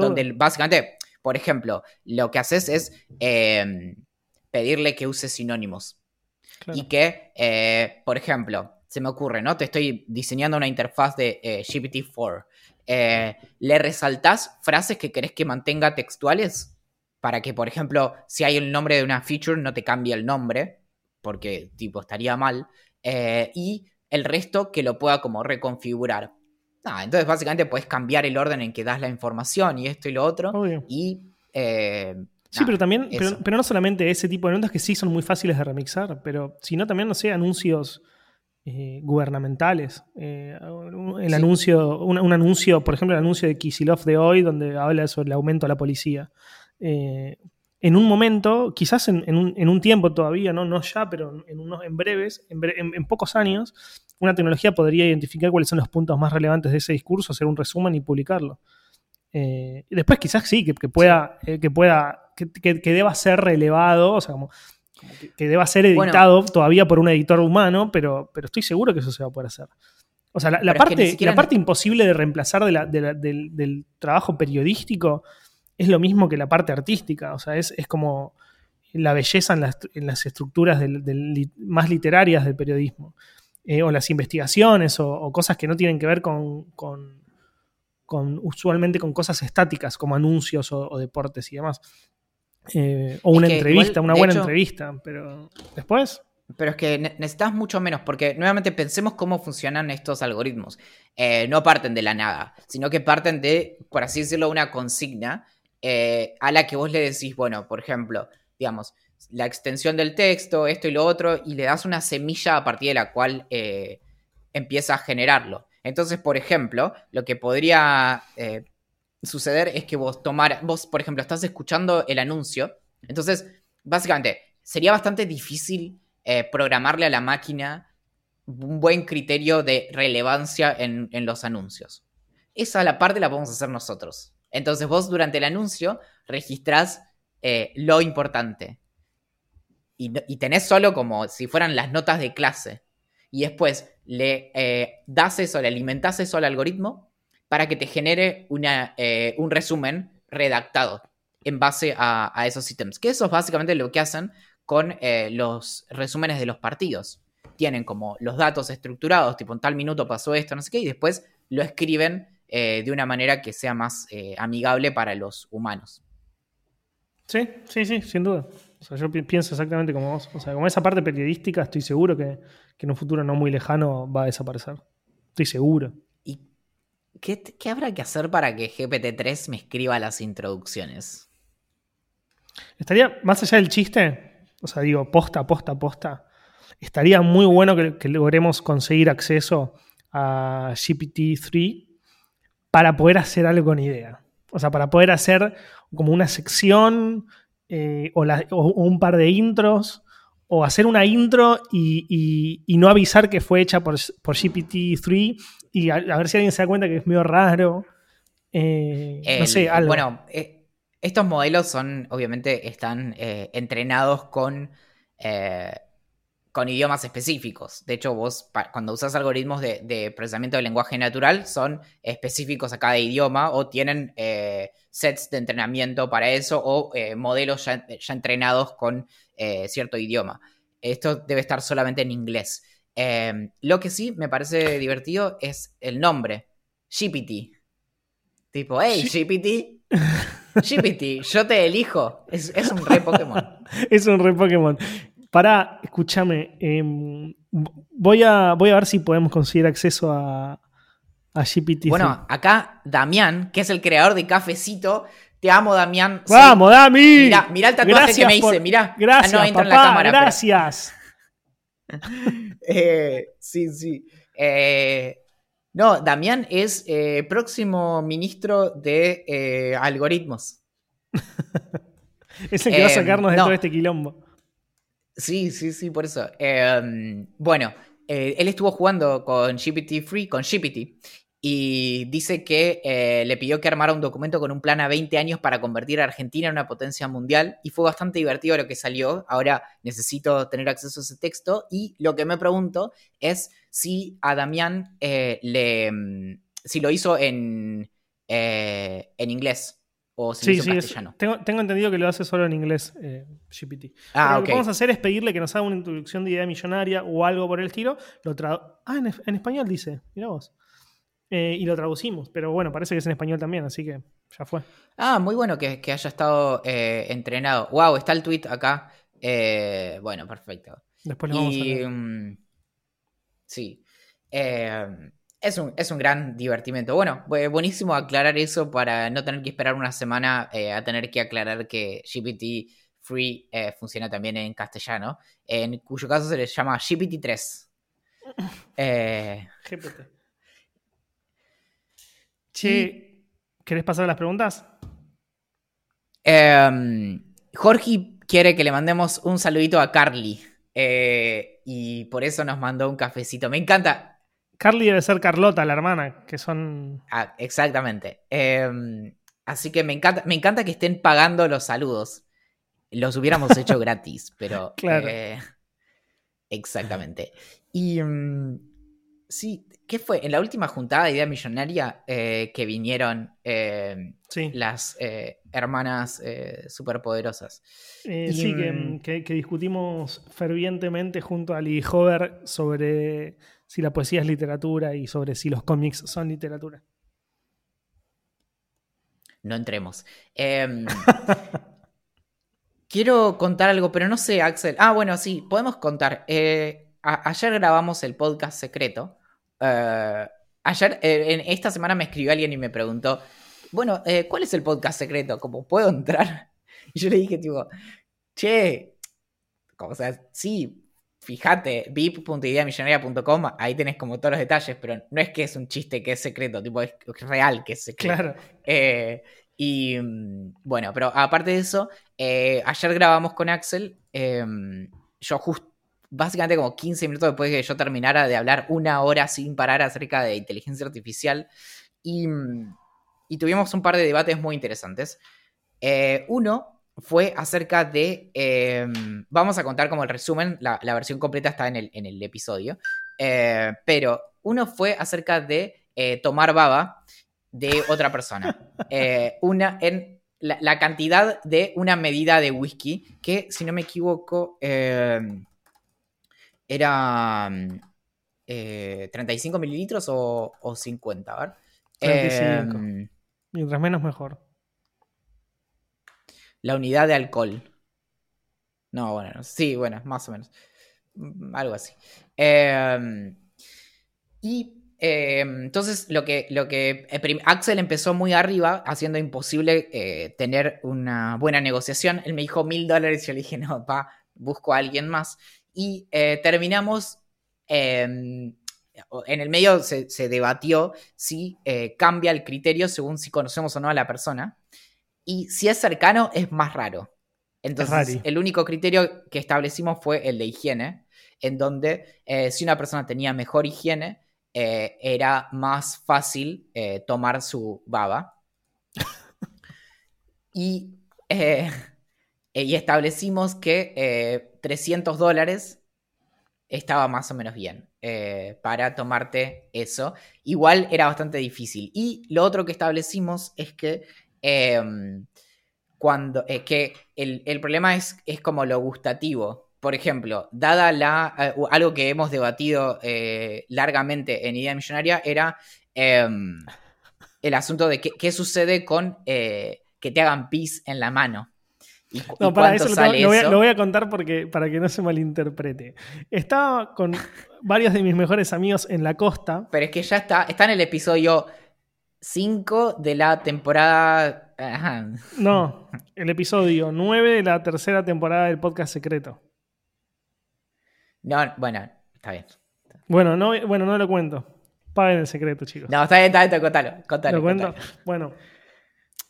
donde, básicamente, por ejemplo, lo que haces es em, pedirle que use sinónimos. Y que, eh, por ejemplo, se me ocurre, ¿no? Te estoy diseñando una interfaz de eh, GPT-4 eh, le resaltás frases que querés que mantenga textuales para que, por ejemplo, si hay el nombre de una feature, no te cambie el nombre, porque tipo estaría mal, eh, y el resto que lo pueda como reconfigurar. No, entonces básicamente puedes cambiar el orden en que das la información y esto y lo otro. Obvio. Y. eh, Sí, pero también, pero, no solamente ese tipo de notas que sí son muy fáciles de remixar, pero sino también, no sé, anuncios eh, gubernamentales. Eh, el Sí. anuncio, un, un anuncio, por ejemplo, el anuncio de Kisilov de hoy, donde habla sobre el aumento a la policía. Eh, en un momento, quizás en, en un, en un tiempo todavía, no, no ya, pero en, unos, en breves, en, bre- en- pocos años, una tecnología podría identificar cuáles son los puntos más relevantes de ese discurso, hacer un resumen y publicarlo. Eh, y después quizás sí, que, que pueda, eh, que pueda, que, que- que deba ser relevado, o sea, como, como que, deba ser Bueno. editado todavía por un editor humano, pero, pero estoy seguro que eso se va a poder hacer. O sea, la, parte, siquiera la parte imposible de reemplazar de la- de la- del, del trabajo periodístico es lo mismo que la parte artística. O sea, es, es como la belleza en las, en las estructuras del- del li- más literarias del periodismo. Eh, o las investigaciones o, o cosas que no tienen que ver con, con- con- usualmente con cosas estáticas como anuncios o, o deportes y demás. Eh, o Es una que entrevista, igual, una buena hecho- entrevista, pero después... Pero es que ne- necesitas mucho menos, porque nuevamente pensemos cómo funcionan estos algoritmos. Eh, no parten de la nada, sino que parten de, por así decirlo, una consigna eh, a la que vos le decís, bueno, por ejemplo, digamos, la extensión del texto, esto y lo otro, y le das una semilla a partir de la cual eh, empieza a generarlo. Entonces, por ejemplo, lo que podría eh, suceder es que vos tomar, vos, por ejemplo, estás escuchando el anuncio, entonces, básicamente, sería bastante difícil programarle a la máquina un buen criterio de relevancia en, en los anuncios. Esa la parte la podemos hacer nosotros. Entonces vos durante el anuncio registrás eh, lo importante. Y, y tenés solo como si fueran las notas de clase. Y después le eh, das eso, le alimentás eso al algoritmo para que te genere una, eh, un resumen redactado en base a, a esos ítems. Que eso es básicamente lo que hacen con los resúmenes de los partidos. Tienen como los datos estructurados, tipo en tal minuto pasó esto, no sé qué, y después lo escriben eh, de una manera que sea más eh, amigable para los humanos. Sí, sí, sí, sin duda. O sea, yo pi- pienso exactamente como vos. O sea, como esa parte periodística, estoy seguro que, que en un futuro no muy lejano va a desaparecer. Estoy seguro. ¿Y qué, qué habrá que hacer para que GPT-3 me escriba las introducciones? Estaría, más allá del chiste, o sea, digo, posta, posta, posta, estaría muy bueno que, que logremos conseguir acceso a GPT-3 para poder hacer algo con idea. O sea, para poder hacer como una sección eh, o, la- o- o un par de intros, o hacer una intro y, y- y no avisar que fue hecha por, por GPT-3 y a, a ver si alguien se da cuenta que es medio raro. Eh, no sé, algo. Bueno, eh, estos modelos son, obviamente, están entrenados con, con idiomas específicos. De hecho, vos cuando usas algoritmos de, de procesamiento de lenguaje natural son específicos a cada idioma o tienen eh, sets de entrenamiento para eso o eh, modelos ya, ya entrenados con eh, cierto idioma. Esto debe estar solamente en inglés. Eh, lo que sí me parece divertido es el nombre, GPT. Tipo, hey, GPT. GPT, yo te elijo. Es, es un re Pokémon. Es un re Pokémon. Para, escúchame. em, voy, a, voy a ver si podemos conseguir acceso a, a GPT. Bueno, acá Damián, que es el creador de Cafecito. Te amo, Damián. Sí. ¡Vamos, Dami! Mirá, mirá el tatuaje que me hice, mirá. Gracias, Ah, no, entra papá, en la cámara, pero- gracias. Eh, sí, sí. Eh, no, Damián es eh, próximo ministro de algoritmos. Es el que va a Em, sacarnos de no. todo este quilombo. Sí, sí, sí, por eso. Eh, bueno, eh, él estuvo jugando con GPT Free, con GPT, y dice que eh, le pidió que armara un documento con un plan a 20 años para convertir a Argentina en una potencia mundial, y fue bastante divertido lo que salió. Ahora necesito tener acceso a ese texto, y lo que me pregunto es si a Damián eh, le. mm, si lo hizo en, en inglés o lo Sí, sí, en es- castellano. tengo, tengo entendido que lo hace solo en inglés, eh, GPT. Ah, Pero lo que vamos a hacer es pedirle que nos haga una introducción de idea millonaria o algo por el estilo. Lo ah, en, en español dice, mira vos. Eh, y lo traducimos, pero bueno, parece que es en español también, así que ya fue. Ah, muy bueno que, que haya estado eh, entrenado. Wow, está el tweet acá. Bueno, perfecto. Después lo vamos a leer. mm, sí. Eh, Es un, es un gran divertimento. Bueno, buenísimo aclarar eso para no tener que esperar una semana eh, a tener que aclarar que GPT Free eh, funciona también en castellano, en cuyo caso se le llama GPT-3. Eh, GPT. Che, ¿querés pasar a las preguntas? Em, Jorge quiere que le mandemos un saludito a Carly. y por eso nos mandó un cafecito. Me encanta. Carly debe ser Carlota, la hermana, que son. Ah, exactamente. Em, así que me encanta, me encanta que estén pagando los saludos. Los hubiéramos hecho gratis, pero. Claro. Eh, exactamente. Y. Mm, sí, ¿qué fue? En la última juntada de Idea Millonaria eh, que vinieron em, las eh, hermanas superpoderosas. sí, mm, que, que, discutimos fervientemente junto a Lee Hover sobre si la poesía es literatura y sobre si los cómics son literatura. No entremos. Em, quiero contar algo, pero no sé, Axel. Ah, bueno, sí, podemos contar. Eh, ayer grabamos el podcast secreto. Eh, ayer, eh, en esta semana me escribió alguien y me preguntó, bueno, ¿cuál es el podcast secreto? ¿Cómo puedo entrar? Y yo le dije, tipo, che, o sea, sí, fíjate, vip.ideamillonaria.com, ahí tenés como todos los detalles, pero no es que es un chiste que es secreto, tipo, es real que es secreto. Claro. Eh, y mm, bueno, pero aparte de eso, eh, ayer grabamos con Axel, em, yo justo, básicamente como 15 minutos después de que yo terminara de hablar una hora sin parar acerca de inteligencia artificial, y, mm, y tuvimos un par de debates muy interesantes. Eh, uno fue acerca de. Em, vamos a contar como el resumen, la, versión completa está en el, en el episodio. Eh, pero uno fue acerca de eh, tomar baba de otra persona. Eh, una, en la, cantidad de una medida de whisky, que si no me equivoco, em, era 35 mililitros o, o 50, a ver. 35. Em, Mientras menos mejor la unidad de alcohol. No, bueno, sí, bueno, más o menos. Mm, algo así. Em, y em, entonces lo que, lo que eh, Axel empezó muy arriba, haciendo imposible eh, tener una buena negociación. Él me dijo mil dólares y yo le dije, no, pa, busco a alguien más. Y eh, terminamos, em, en el medio se debatió si cambia el criterio según si conocemos o no a la persona. Y si es cercano, es más raro. Entonces, el único criterio que establecimos fue el de higiene, en donde eh, si una persona tenía mejor higiene, eh, era más fácil eh, tomar su baba. y, y, establecimos que 300 dólares estaba más o menos bien para tomarte eso. Igual era bastante difícil. Y lo otro que establecimos es que Em, cuando, es que el, problema es, es como lo gustativo. Por ejemplo, dada la. Eh, algo que hemos debatido eh, largamente en Idea Millonaria era em, el asunto de qué, sucede con eh, que te hagan pis en la mano. no, para eso, lo, voy a, contar porque, para que no se malinterprete. Estaba con varios de mis mejores amigos en la costa. Pero es que ya está, está en el episodio 5 de la temporada. No, el episodio 9 de la tercera temporada del podcast secreto. No, bueno, está bien. Bueno, no, bueno, no lo cuento. Paguen el secreto, chicos. No, está bien, está bien, contalo. contalo ¿Lo cuento? Bueno.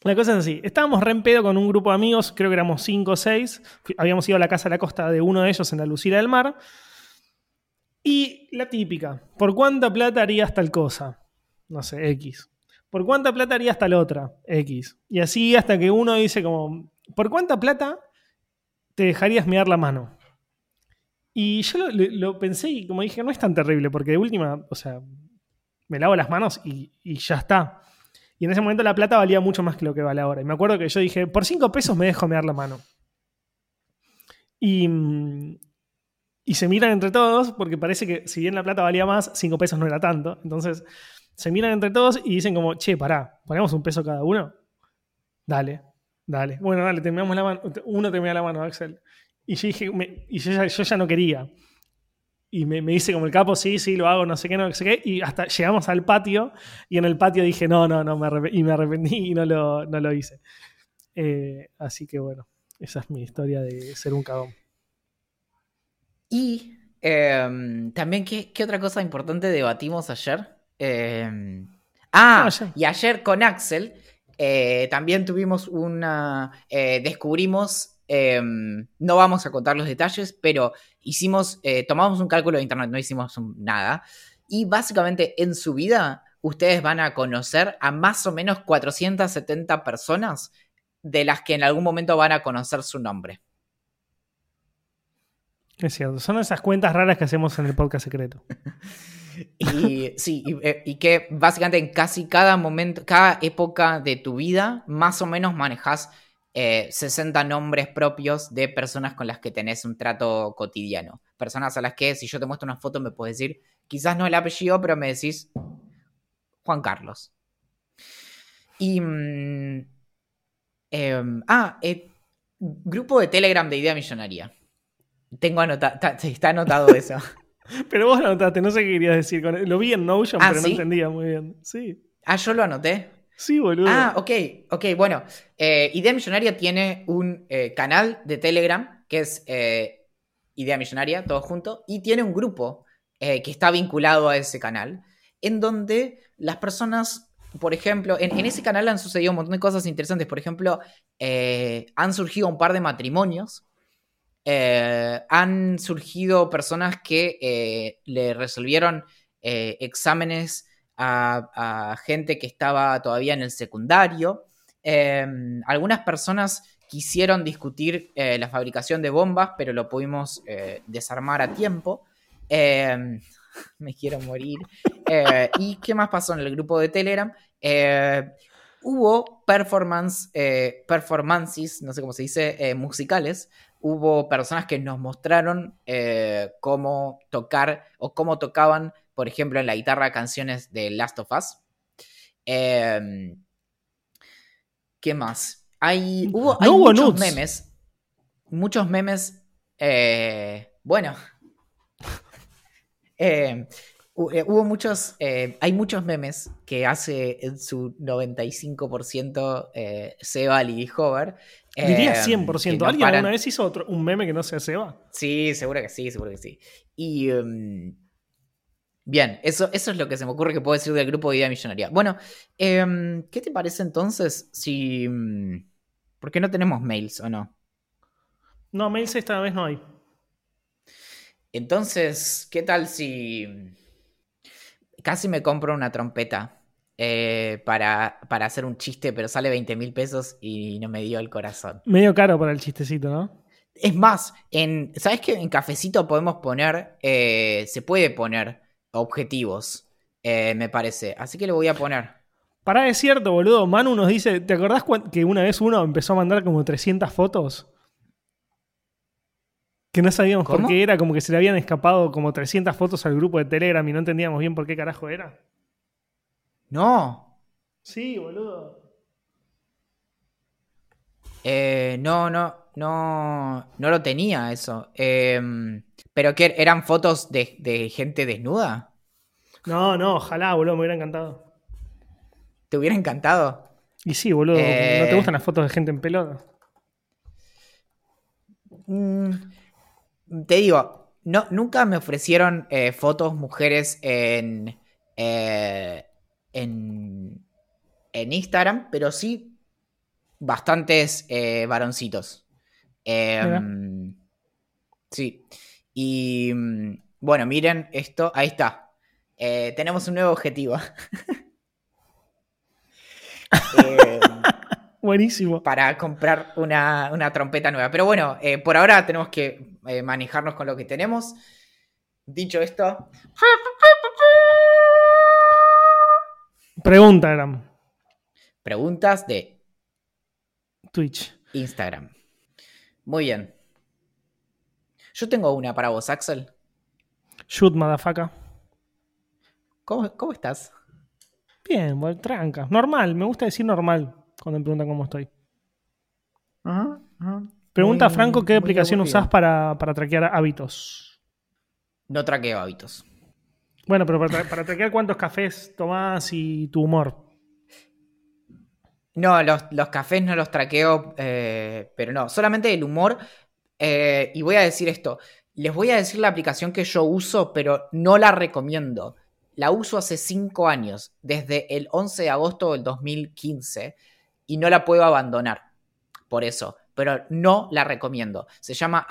La cosa es así. Estábamos re en pedo con un grupo de amigos, creo que éramos 5 o 6. Habíamos ido a la casa de la costa de uno de ellos en la Lucila del Mar. Y la típica, ¿por cuánta plata harías tal cosa? No sé, X. ¿Por cuánta plata haría hasta la otra? X. Y así hasta que uno dice como, ¿por cuánta plata te dejarías mirar la mano? Y yo lo, pensé y como dije, no es tan terrible, porque de última, o sea, me lavo las manos y, ya está. Y en ese momento la plata valía mucho más que lo que vale ahora. Y me acuerdo que yo dije, por 5 pesos me dejo mirar la mano. Y, y se miran entre todos, porque parece que si bien la plata valía más, 5 pesos no era tanto. Entonces se miran entre todos y dicen como, che, pará, ponemos un peso cada uno. Dale, dale. Bueno, dale, terminamos la mano. Uno termina la mano, Axel. Y yo dije, y yo ya, no quería. Y me, me dice como el capo, sí, sí, lo hago, no sé qué, no sé qué. Y hasta llegamos al patio y en el patio dije, no, no, no, me y me arrepentí y no lo, no lo hice. Eh, así que bueno, esa es mi historia de ser un cagón. Y em, también, ¿qué, qué otra cosa importante debatimos ayer? Em, ah, Ah, y ayer con Axel eh, también tuvimos una... eh, descubrimos, em, no vamos a contar los detalles, pero hicimos, eh, tomamos un cálculo de internet, no hicimos nada. Y básicamente en su vida ustedes van a conocer a más o menos 470 personas de las que en algún momento van a conocer su nombre. Es cierto, son esas cuentas raras que hacemos en el podcast secreto. Y sí, eh, y que básicamente en casi cada momento, cada época de tu vida, más o menos manejas eh, 60 nombres propios de personas con las que tenés un trato cotidiano. Personas a las que, si yo te muestro una foto, me puedes decir, quizás no el apellido, pero me decís Juan Carlos. Y. mm, em, ah, eh, grupo de Telegram de Idea Millonaria. Tengo anotado, está anotado eso. Pero vos lo notaste, no sé qué querías decir. con- Lo vi en Notion, Ah, pero no entendía muy bien. Sí, Ah, yo lo anoté. sí, boludo. Ah, ok, ok, bueno. eh, Idea Millonaria tiene un eh, canal de Telegram que es eh, Idea Millonaria, todo junto, y tiene un grupo que está vinculado a ese canal, en donde las personas, por ejemplo, en, en ese canal han sucedido un montón de cosas interesantes. Por ejemplo, han surgido un par de matrimonios. Eh, han surgido personas que eh, le resolvieron eh, exámenes a, a gente que estaba todavía en el secundario. Eh, algunas personas quisieron discutir la fabricación de bombas, pero lo pudimos desarmar a tiempo. Eh, me quiero morir. ¿Y qué más pasó en el grupo de Telegram? Hubo performance, performances, no sé cómo se dice, musicales. Hubo personas que nos mostraron eh, cómo tocar o cómo tocaban, por ejemplo, en la guitarra canciones de Last of Us. Eh, ¿Qué más? Hay, hubo, No hay hubo muchos nudes. memes. Muchos memes. eh, bueno. Eh, hu- hubo muchos. eh, hay muchos memes que hace en su 95% eh, Seba Lee Hover. Diría eh, 100%. que no ¿Alguien paran- alguna vez hizo otro, un meme que no sea Seba? Sí, seguro que sí, seguro que sí. Y. em, bien, eso, eso es lo que se me ocurre que puedo decir del grupo de Idea Millonaria. Bueno, em, ¿qué te parece entonces si. mm, ¿Por qué no tenemos mails o no? No, mails esta vez no hay. Entonces, ¿qué tal si. Casi me compro una trompeta eh, para, para hacer un chiste, pero sale 20 mil pesos y no me dio el corazón. Medio caro para el chistecito, ¿no? Es más, en, ¿sabes qué? En cafecito podemos poner, eh, se puede poner objetivos, eh, me parece. Así que lo voy a poner. Pará, es cierto, boludo. Manu nos dice, ¿te acordás que una vez uno empezó a mandar como 300 fotos? Que no sabíamos por qué era, como que se le habían escapado como 300 fotos al grupo de Telegram y no entendíamos bien por qué carajo era. No, Sí, boludo. eh, no, no, no, no lo tenía eso. Em, Pero que eran fotos de, de gente desnuda. No, no, ojalá, boludo, me hubiera encantado. ¿Te hubiera encantado? Y sí, boludo, ¿no Eh. te gustan las fotos de gente en pelota? Mm, te digo, no, nunca me ofrecieron eh, fotos mujeres en, eh, en, en Instagram, pero sí bastantes eh, varoncitos. Em, sí. Y mm, bueno, miren esto, ahí está. Eh, tenemos un nuevo objetivo. Buenísimo. para comprar una, una trompeta nueva. Pero bueno, eh, por ahora tenemos que eh, manejarnos con lo que tenemos. Dicho esto, Pregunta, preguntas de Twitch. Instagram. Muy bien. Yo tengo una para vos, Axel. Shoot, motherfucker. ¿Cómo, cómo estás? Bien, tranca. Normal, me gusta decir normal cuando me preguntan cómo estoy. Pregunta Muy- Franco qué aplicación aburrido. usás para, para traquear hábitos. No traqueo hábitos. Bueno, pero para, para traquear cuántos cafés tomás y tu humor. No, los, los cafés no los traqueo, eh, pero no, solamente el humor. eh, y voy a decir esto, les voy a decir la aplicación que yo uso, pero no la recomiendo. La uso hace 5 años, desde el 11 de agosto del 2015, y no la puedo abandonar. Por eso, pero no la recomiendo. Se llama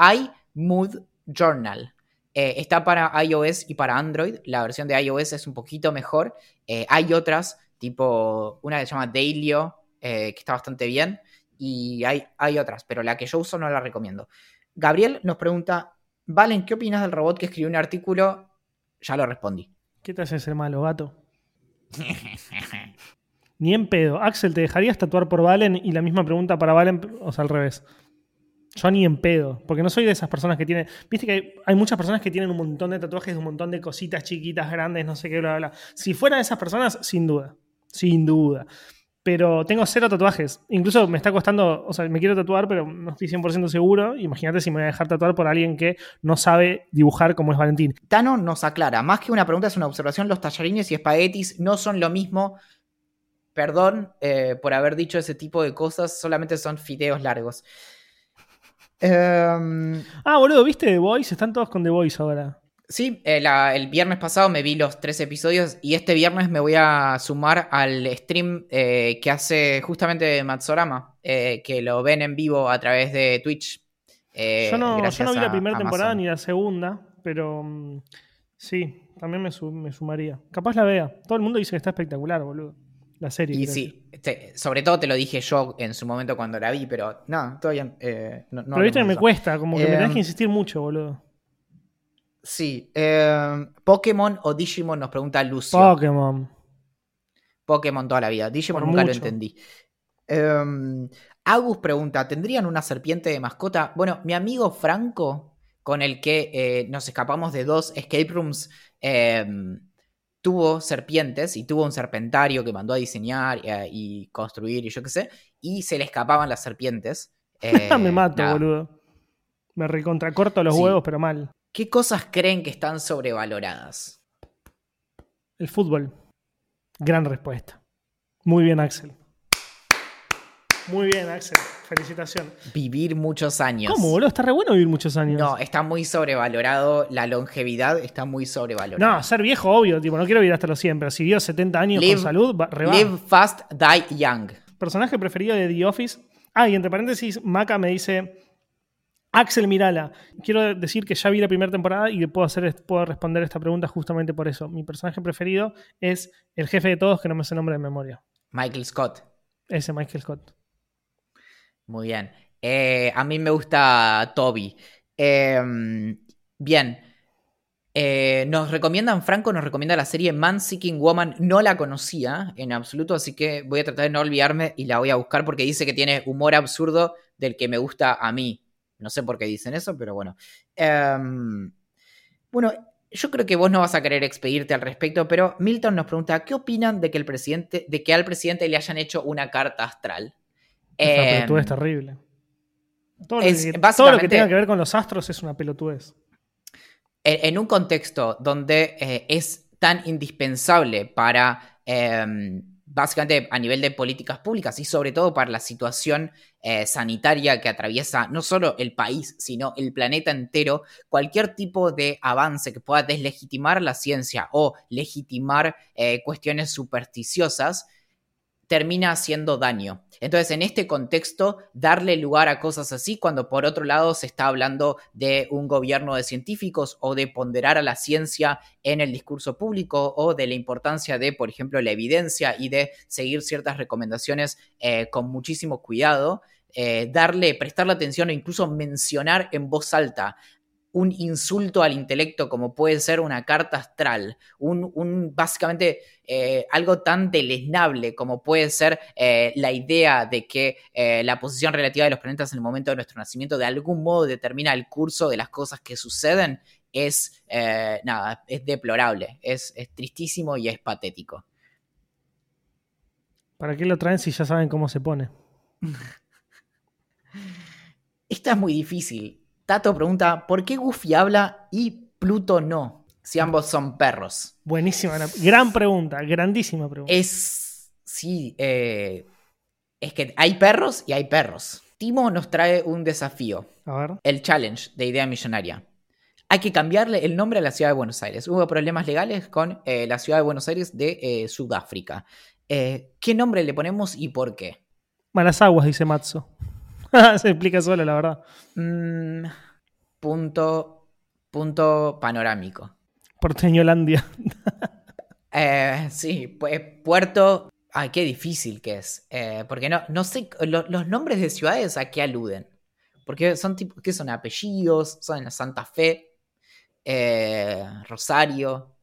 iMood Journal. Eh, está para iOS y para Android. La versión de iOS es un poquito mejor. Eh, hay otras, tipo una que se llama Dailyo, eh, que está bastante bien. Y hay, hay otras, pero la que yo uso no la recomiendo. Gabriel nos pregunta, Valen, ¿qué opinas del robot que escribió un artículo? Ya lo respondí. ¿Qué te hace ser malo, gato? Ni en pedo. Axel, ¿te dejarías tatuar por Valen? Y la misma pregunta para Valen, o sea, al revés. Yo ni en pedo, porque no soy de esas personas que tienen. Viste que hay, muchas personas que tienen un montón de tatuajes, un montón de cositas chiquitas, grandes, no sé qué, bla, bla, bla. Si fuera de esas personas, sin duda. Sin duda. Pero tengo cero tatuajes. Incluso me está costando, o sea, me quiero tatuar, pero no estoy 100% seguro. Imagínate si me voy a dejar tatuar por alguien que no sabe dibujar como es Valentín. Tano nos aclara, más que una pregunta es una observación, los tallarines y espaguetis no son lo mismo. Perdón eh, por haber dicho ese tipo de cosas, solamente son fideos largos. Em, Ah, boludo, ¿viste The Voice? Están todos con The Voice ahora. sí, eh, el viernes pasado me vi los tres episodios y este viernes me voy a sumar al stream eh, que hace justamente Matsorama, eh, que lo ven en vivo a través de Twitch. eh, yo, no, yo no vi la primera temporada ni la segunda, pero mm, sí, también me sumaría. Capaz la vea. Todo el mundo dice que está espectacular, boludo. La serie. Y sí, te- sobre todo te lo dije yo en su momento cuando la vi, pero no, todavía eh, no, no pero viste que me cuesta, como que me tenés que insistir mucho, boludo. Sí, eh, Pokémon o Digimon nos pregunta Lucio. Pokémon. Pokémon toda la vida. Digimon Por nunca lo entendí. Eh, Agus pregunta, ¿tendrían una serpiente de mascota? Bueno, mi amigo Franco, con el que eh, nos escapamos de dos escape rooms, tuvo serpientes y tuvo un serpentario que mandó a diseñar eh, y construir y yo qué sé, y se le escapaban las serpientes. Eh, me mato, nada. boludo. Me recontracorto los Sí. huevos, pero mal. ¿Qué cosas creen que están sobrevaloradas? El fútbol. Gran respuesta. Muy bien, Axel. Muy bien, Axel. Felicitación. Vivir muchos años. ¿Cómo, boludo? Está re bueno vivir muchos años. No, está muy sobrevalorado. La longevidad está muy sobrevalorada. No, ser viejo, obvio, tipo, no quiero vivir hasta los 100, pero si vivo 70 años Live- con salud, va, re va. Live fast, die young. Personaje preferido de The Office. Ah, y entre paréntesis, Maca me dice. Axel Mirala, quiero decir que ya vi la primera temporada y que puedo, hacer, puedo responder esta pregunta justamente por eso. Mi personaje preferido es el jefe de todos, que no me sé nombre de memoria. Michael Scott. Ese Michael Scott. Muy bien. Eh, a mí me gusta Toby. Eh, bien. Eh, nos recomiendan, Franco nos recomienda la serie Man Seeking Woman. No la conocía en absoluto, así que voy a tratar de no olvidarme y la voy a buscar porque dice que tiene humor absurdo del que me gusta a mí. No sé por qué dicen eso, pero bueno. Em, bueno, yo creo que vos no vas a querer expedirte al respecto, pero Milton nos pregunta, ¿qué opinan de que el presidente, de que al presidente le hayan hecho una carta astral? Esta Em, pelotudez terrible. Todo lo, que, todo lo que tenga que ver con los astros es una pelotudez. en, en un contexto donde eh, es tan indispensable para, eh, básicamente a nivel de políticas públicas y sobre todo para la situación eh, sanitaria que atraviesa no solo el país, sino el planeta entero, cualquier tipo de avance que pueda deslegitimar la ciencia o legitimar eh, cuestiones supersticiosas, termina haciendo daño. Entonces, en este contexto, darle lugar a cosas así, cuando por otro lado se está hablando de un gobierno de científicos o de ponderar a la ciencia en el discurso público o de la importancia de, por ejemplo, la evidencia y de seguir ciertas recomendaciones eh, con muchísimo cuidado, eh, darle, prestarle atención o incluso mencionar en voz alta un insulto al intelecto como puede ser una carta astral, un, un básicamente eh, algo tan deleznable como puede ser eh, la idea de que eh, la posición relativa de los planetas en el momento de nuestro nacimiento de algún modo determina el curso de las cosas que suceden, es nada, es deplorable, es, es tristísimo y es patético. ¿Para qué lo traen si ya saben cómo se pone? Esta es muy difícil. Tato pregunta, ¿por qué Goofy habla y Pluto no. Si ambos son perros. Buenísima, gran pregunta, grandísima pregunta. Es. Sí, eh, es que hay perros y hay perros. Timo nos trae un desafío. A ver. El challenge de Idea Millonaria. Hay que cambiarle el nombre a la ciudad de Buenos Aires. Hubo problemas legales con eh, la ciudad de Buenos Aires de eh, Sudáfrica. ¿Qué nombre le ponemos y por qué? Malas aguas, dice Matzo. Se explica solo, la verdad. Mm, punto, punto panorámico. Porteñolandia. Eh, sí, pues Puerto. Ay, qué difícil que es. Eh, porque no, no sé, lo- los nombres de ciudades a qué aluden. Porque son tipo, ¿qué son? Apellidos, son Santa Fe, eh, Rosario,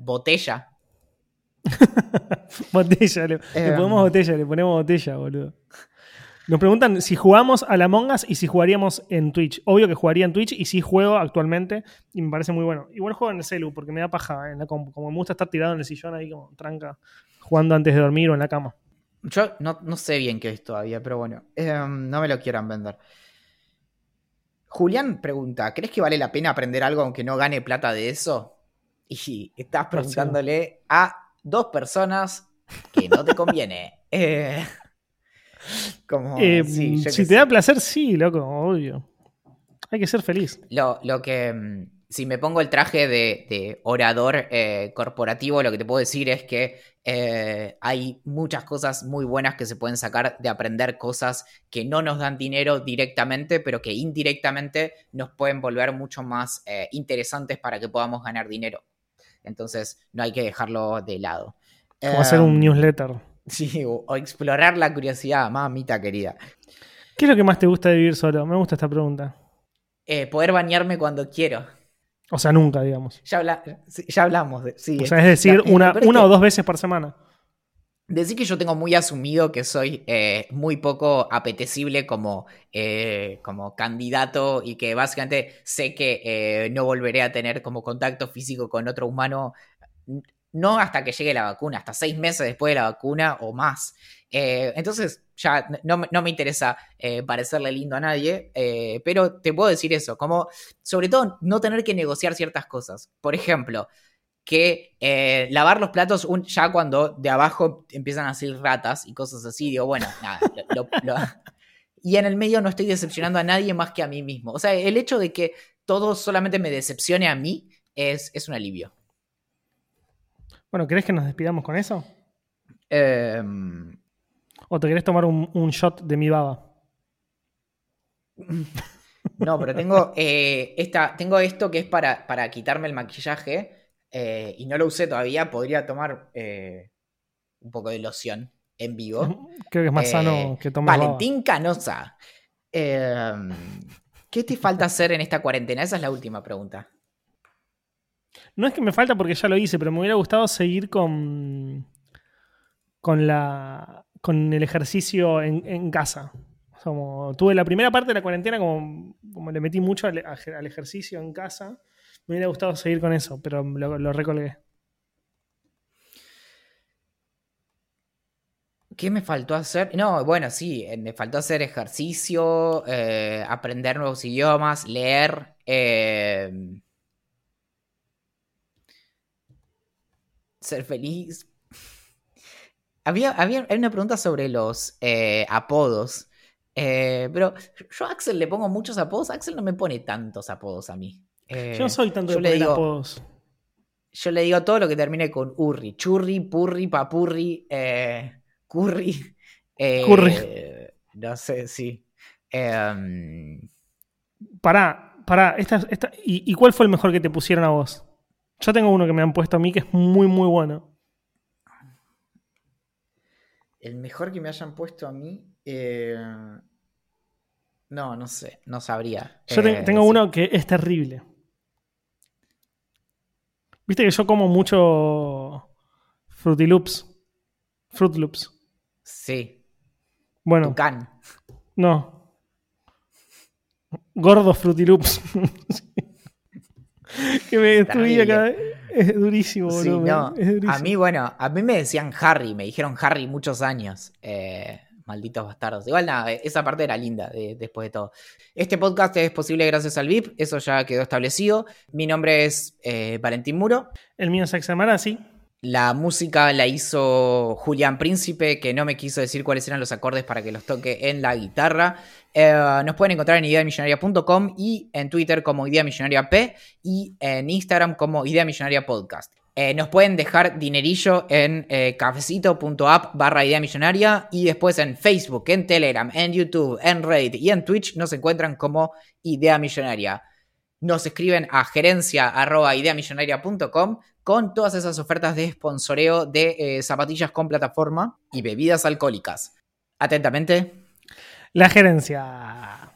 Botella. Botella, le, le Em. ponemos botella, le ponemos botella, boludo. Nos preguntan si jugamos a la Us y si jugaríamos en Twitch. Obvio que jugaría en Twitch y sí juego actualmente y me parece muy bueno. Igual juego en el celu porque me da paja en la compu. Como me gusta estar tirado en el sillón ahí como tranca, jugando antes de dormir o en la cama. Yo no, no sé bien qué es todavía, pero bueno, eh, no me lo quieran vender. Julián pregunta, ¿crees que vale la pena aprender algo aunque no gane plata de eso? Y estás preguntándole a dos personas que no te conviene. Eh, como, Eh, sí, yo si te da placer, sí, loco, obvio. Hay que ser feliz. Lo, lo que. mm, Si me pongo el traje de, de orador eh, corporativo, lo que te puedo decir es que eh, hay muchas cosas muy buenas que se pueden sacar de aprender cosas que no nos dan dinero directamente, pero que indirectamente nos pueden volver mucho más eh, interesantes para que podamos ganar dinero. Entonces, no hay que dejarlo de lado. Como hacer un Em, newsletter. Sí, o, o explorar la curiosidad, mamita querida. ¿Qué es lo que más te gusta de vivir solo? Me gusta esta pregunta. Eh, poder bañarme cuando quiero. O sea, nunca, digamos. Ya, habla- ya hablamos de. Sí, O sea, es decir, la- una, es una que- o dos veces por semana. Decir que yo tengo muy asumido que soy eh, muy poco apetecible como, eh, como candidato y que básicamente sé que eh, no volveré a tener como contacto físico con otro humano, no hasta que llegue la vacuna, hasta seis meses después de la vacuna o más. Eh, entonces ya no, no me interesa eh, parecerle lindo a nadie, eh, pero te puedo decir eso, como sobre todo no tener que negociar ciertas cosas. Por ejemplo, que lavar los platos ya cuando de abajo empiezan a salir ratas y cosas así, digo, bueno, nada. lo- y en el medio no estoy decepcionando a nadie más que a mí mismo. O sea, el hecho de que todo solamente me decepcione a mí es, es un alivio. Bueno, ¿querés que nos despidamos con eso? Em, ¿O te querés tomar un, un shot de mi baba? no, pero tengo, eh, esta, tengo esto que es para, para quitarme el maquillaje eh, y no lo usé todavía. Podría tomar eh, un poco de loción en vivo. Creo que es más sano que tomar baba. Valentín Canosa. Eh, ¿Qué te falta hacer en esta cuarentena? Esa es la última pregunta. No es que me falta porque ya lo hice, pero me hubiera gustado seguir con. con la. con el ejercicio en, en casa. Como tuve la primera parte de la cuarentena, como, como le metí mucho al, ejercicio en casa, me hubiera gustado seguir con eso, pero lo, lo recolgué. ¿Qué me faltó hacer? No, bueno, sí, eh, me faltó hacer ejercicio, eh, aprender nuevos idiomas, leer. eh, ser feliz. Había, había hay una pregunta sobre los eh, apodos. eh, pero yo a Axel le pongo muchos apodos. Axel no me pone tantos apodos a mí. Eh, Yo no soy tanto yo de poner digo- apodos. Yo le digo todo lo que termine con urri. Churri, purri, papurri, curry. Curry. No sé, sí. Em, Pará, pará. Esta, esta- ¿y, y cuál fue el mejor que te pusieron a vos? Yo tengo uno que me han puesto a mí que es muy, muy bueno. el mejor que me hayan puesto a mí. eh, no, no sé. No sabría. Yo te- Eh, tengo sí. uno que es terrible. Viste que yo como mucho Fruity Loops. Fruit Loops. Sí. Bueno, Tucán. no. Gordo Fruity Loops. que me destruía cada vez. Es durísimo, Sí, boludo. no. es durísimo. A mí, bueno, a mí me decían Harry. Me dijeron Harry muchos años. eh, Malditos bastardos. Igual nada, esa parte era linda después de todo. Este podcast es posible gracias al VIP, eso ya quedó establecido. Mi nombre es eh, Valentín Muro. El mío es Axamara, sí. La música la hizo Julián Príncipe, que no me quiso decir cuáles eran los acordes para que los toque en la guitarra. Eh, nos pueden encontrar en ideamillonaria.com y en Twitter como Idea Millonaria P y en Instagram como Idea Millonaria Podcast. Eh, nos pueden dejar dinerillo en eh, cafecito.app barra idea millonaria y después en Facebook, en Telegram, en YouTube, en Reddit y en Twitch nos encuentran como Idea Millonaria. Nos escriben a gerencia arroba ideamillonaria.com con todas esas ofertas de sponsoreo de eh, zapatillas con plataforma y bebidas alcohólicas. Atentamente. La gerencia.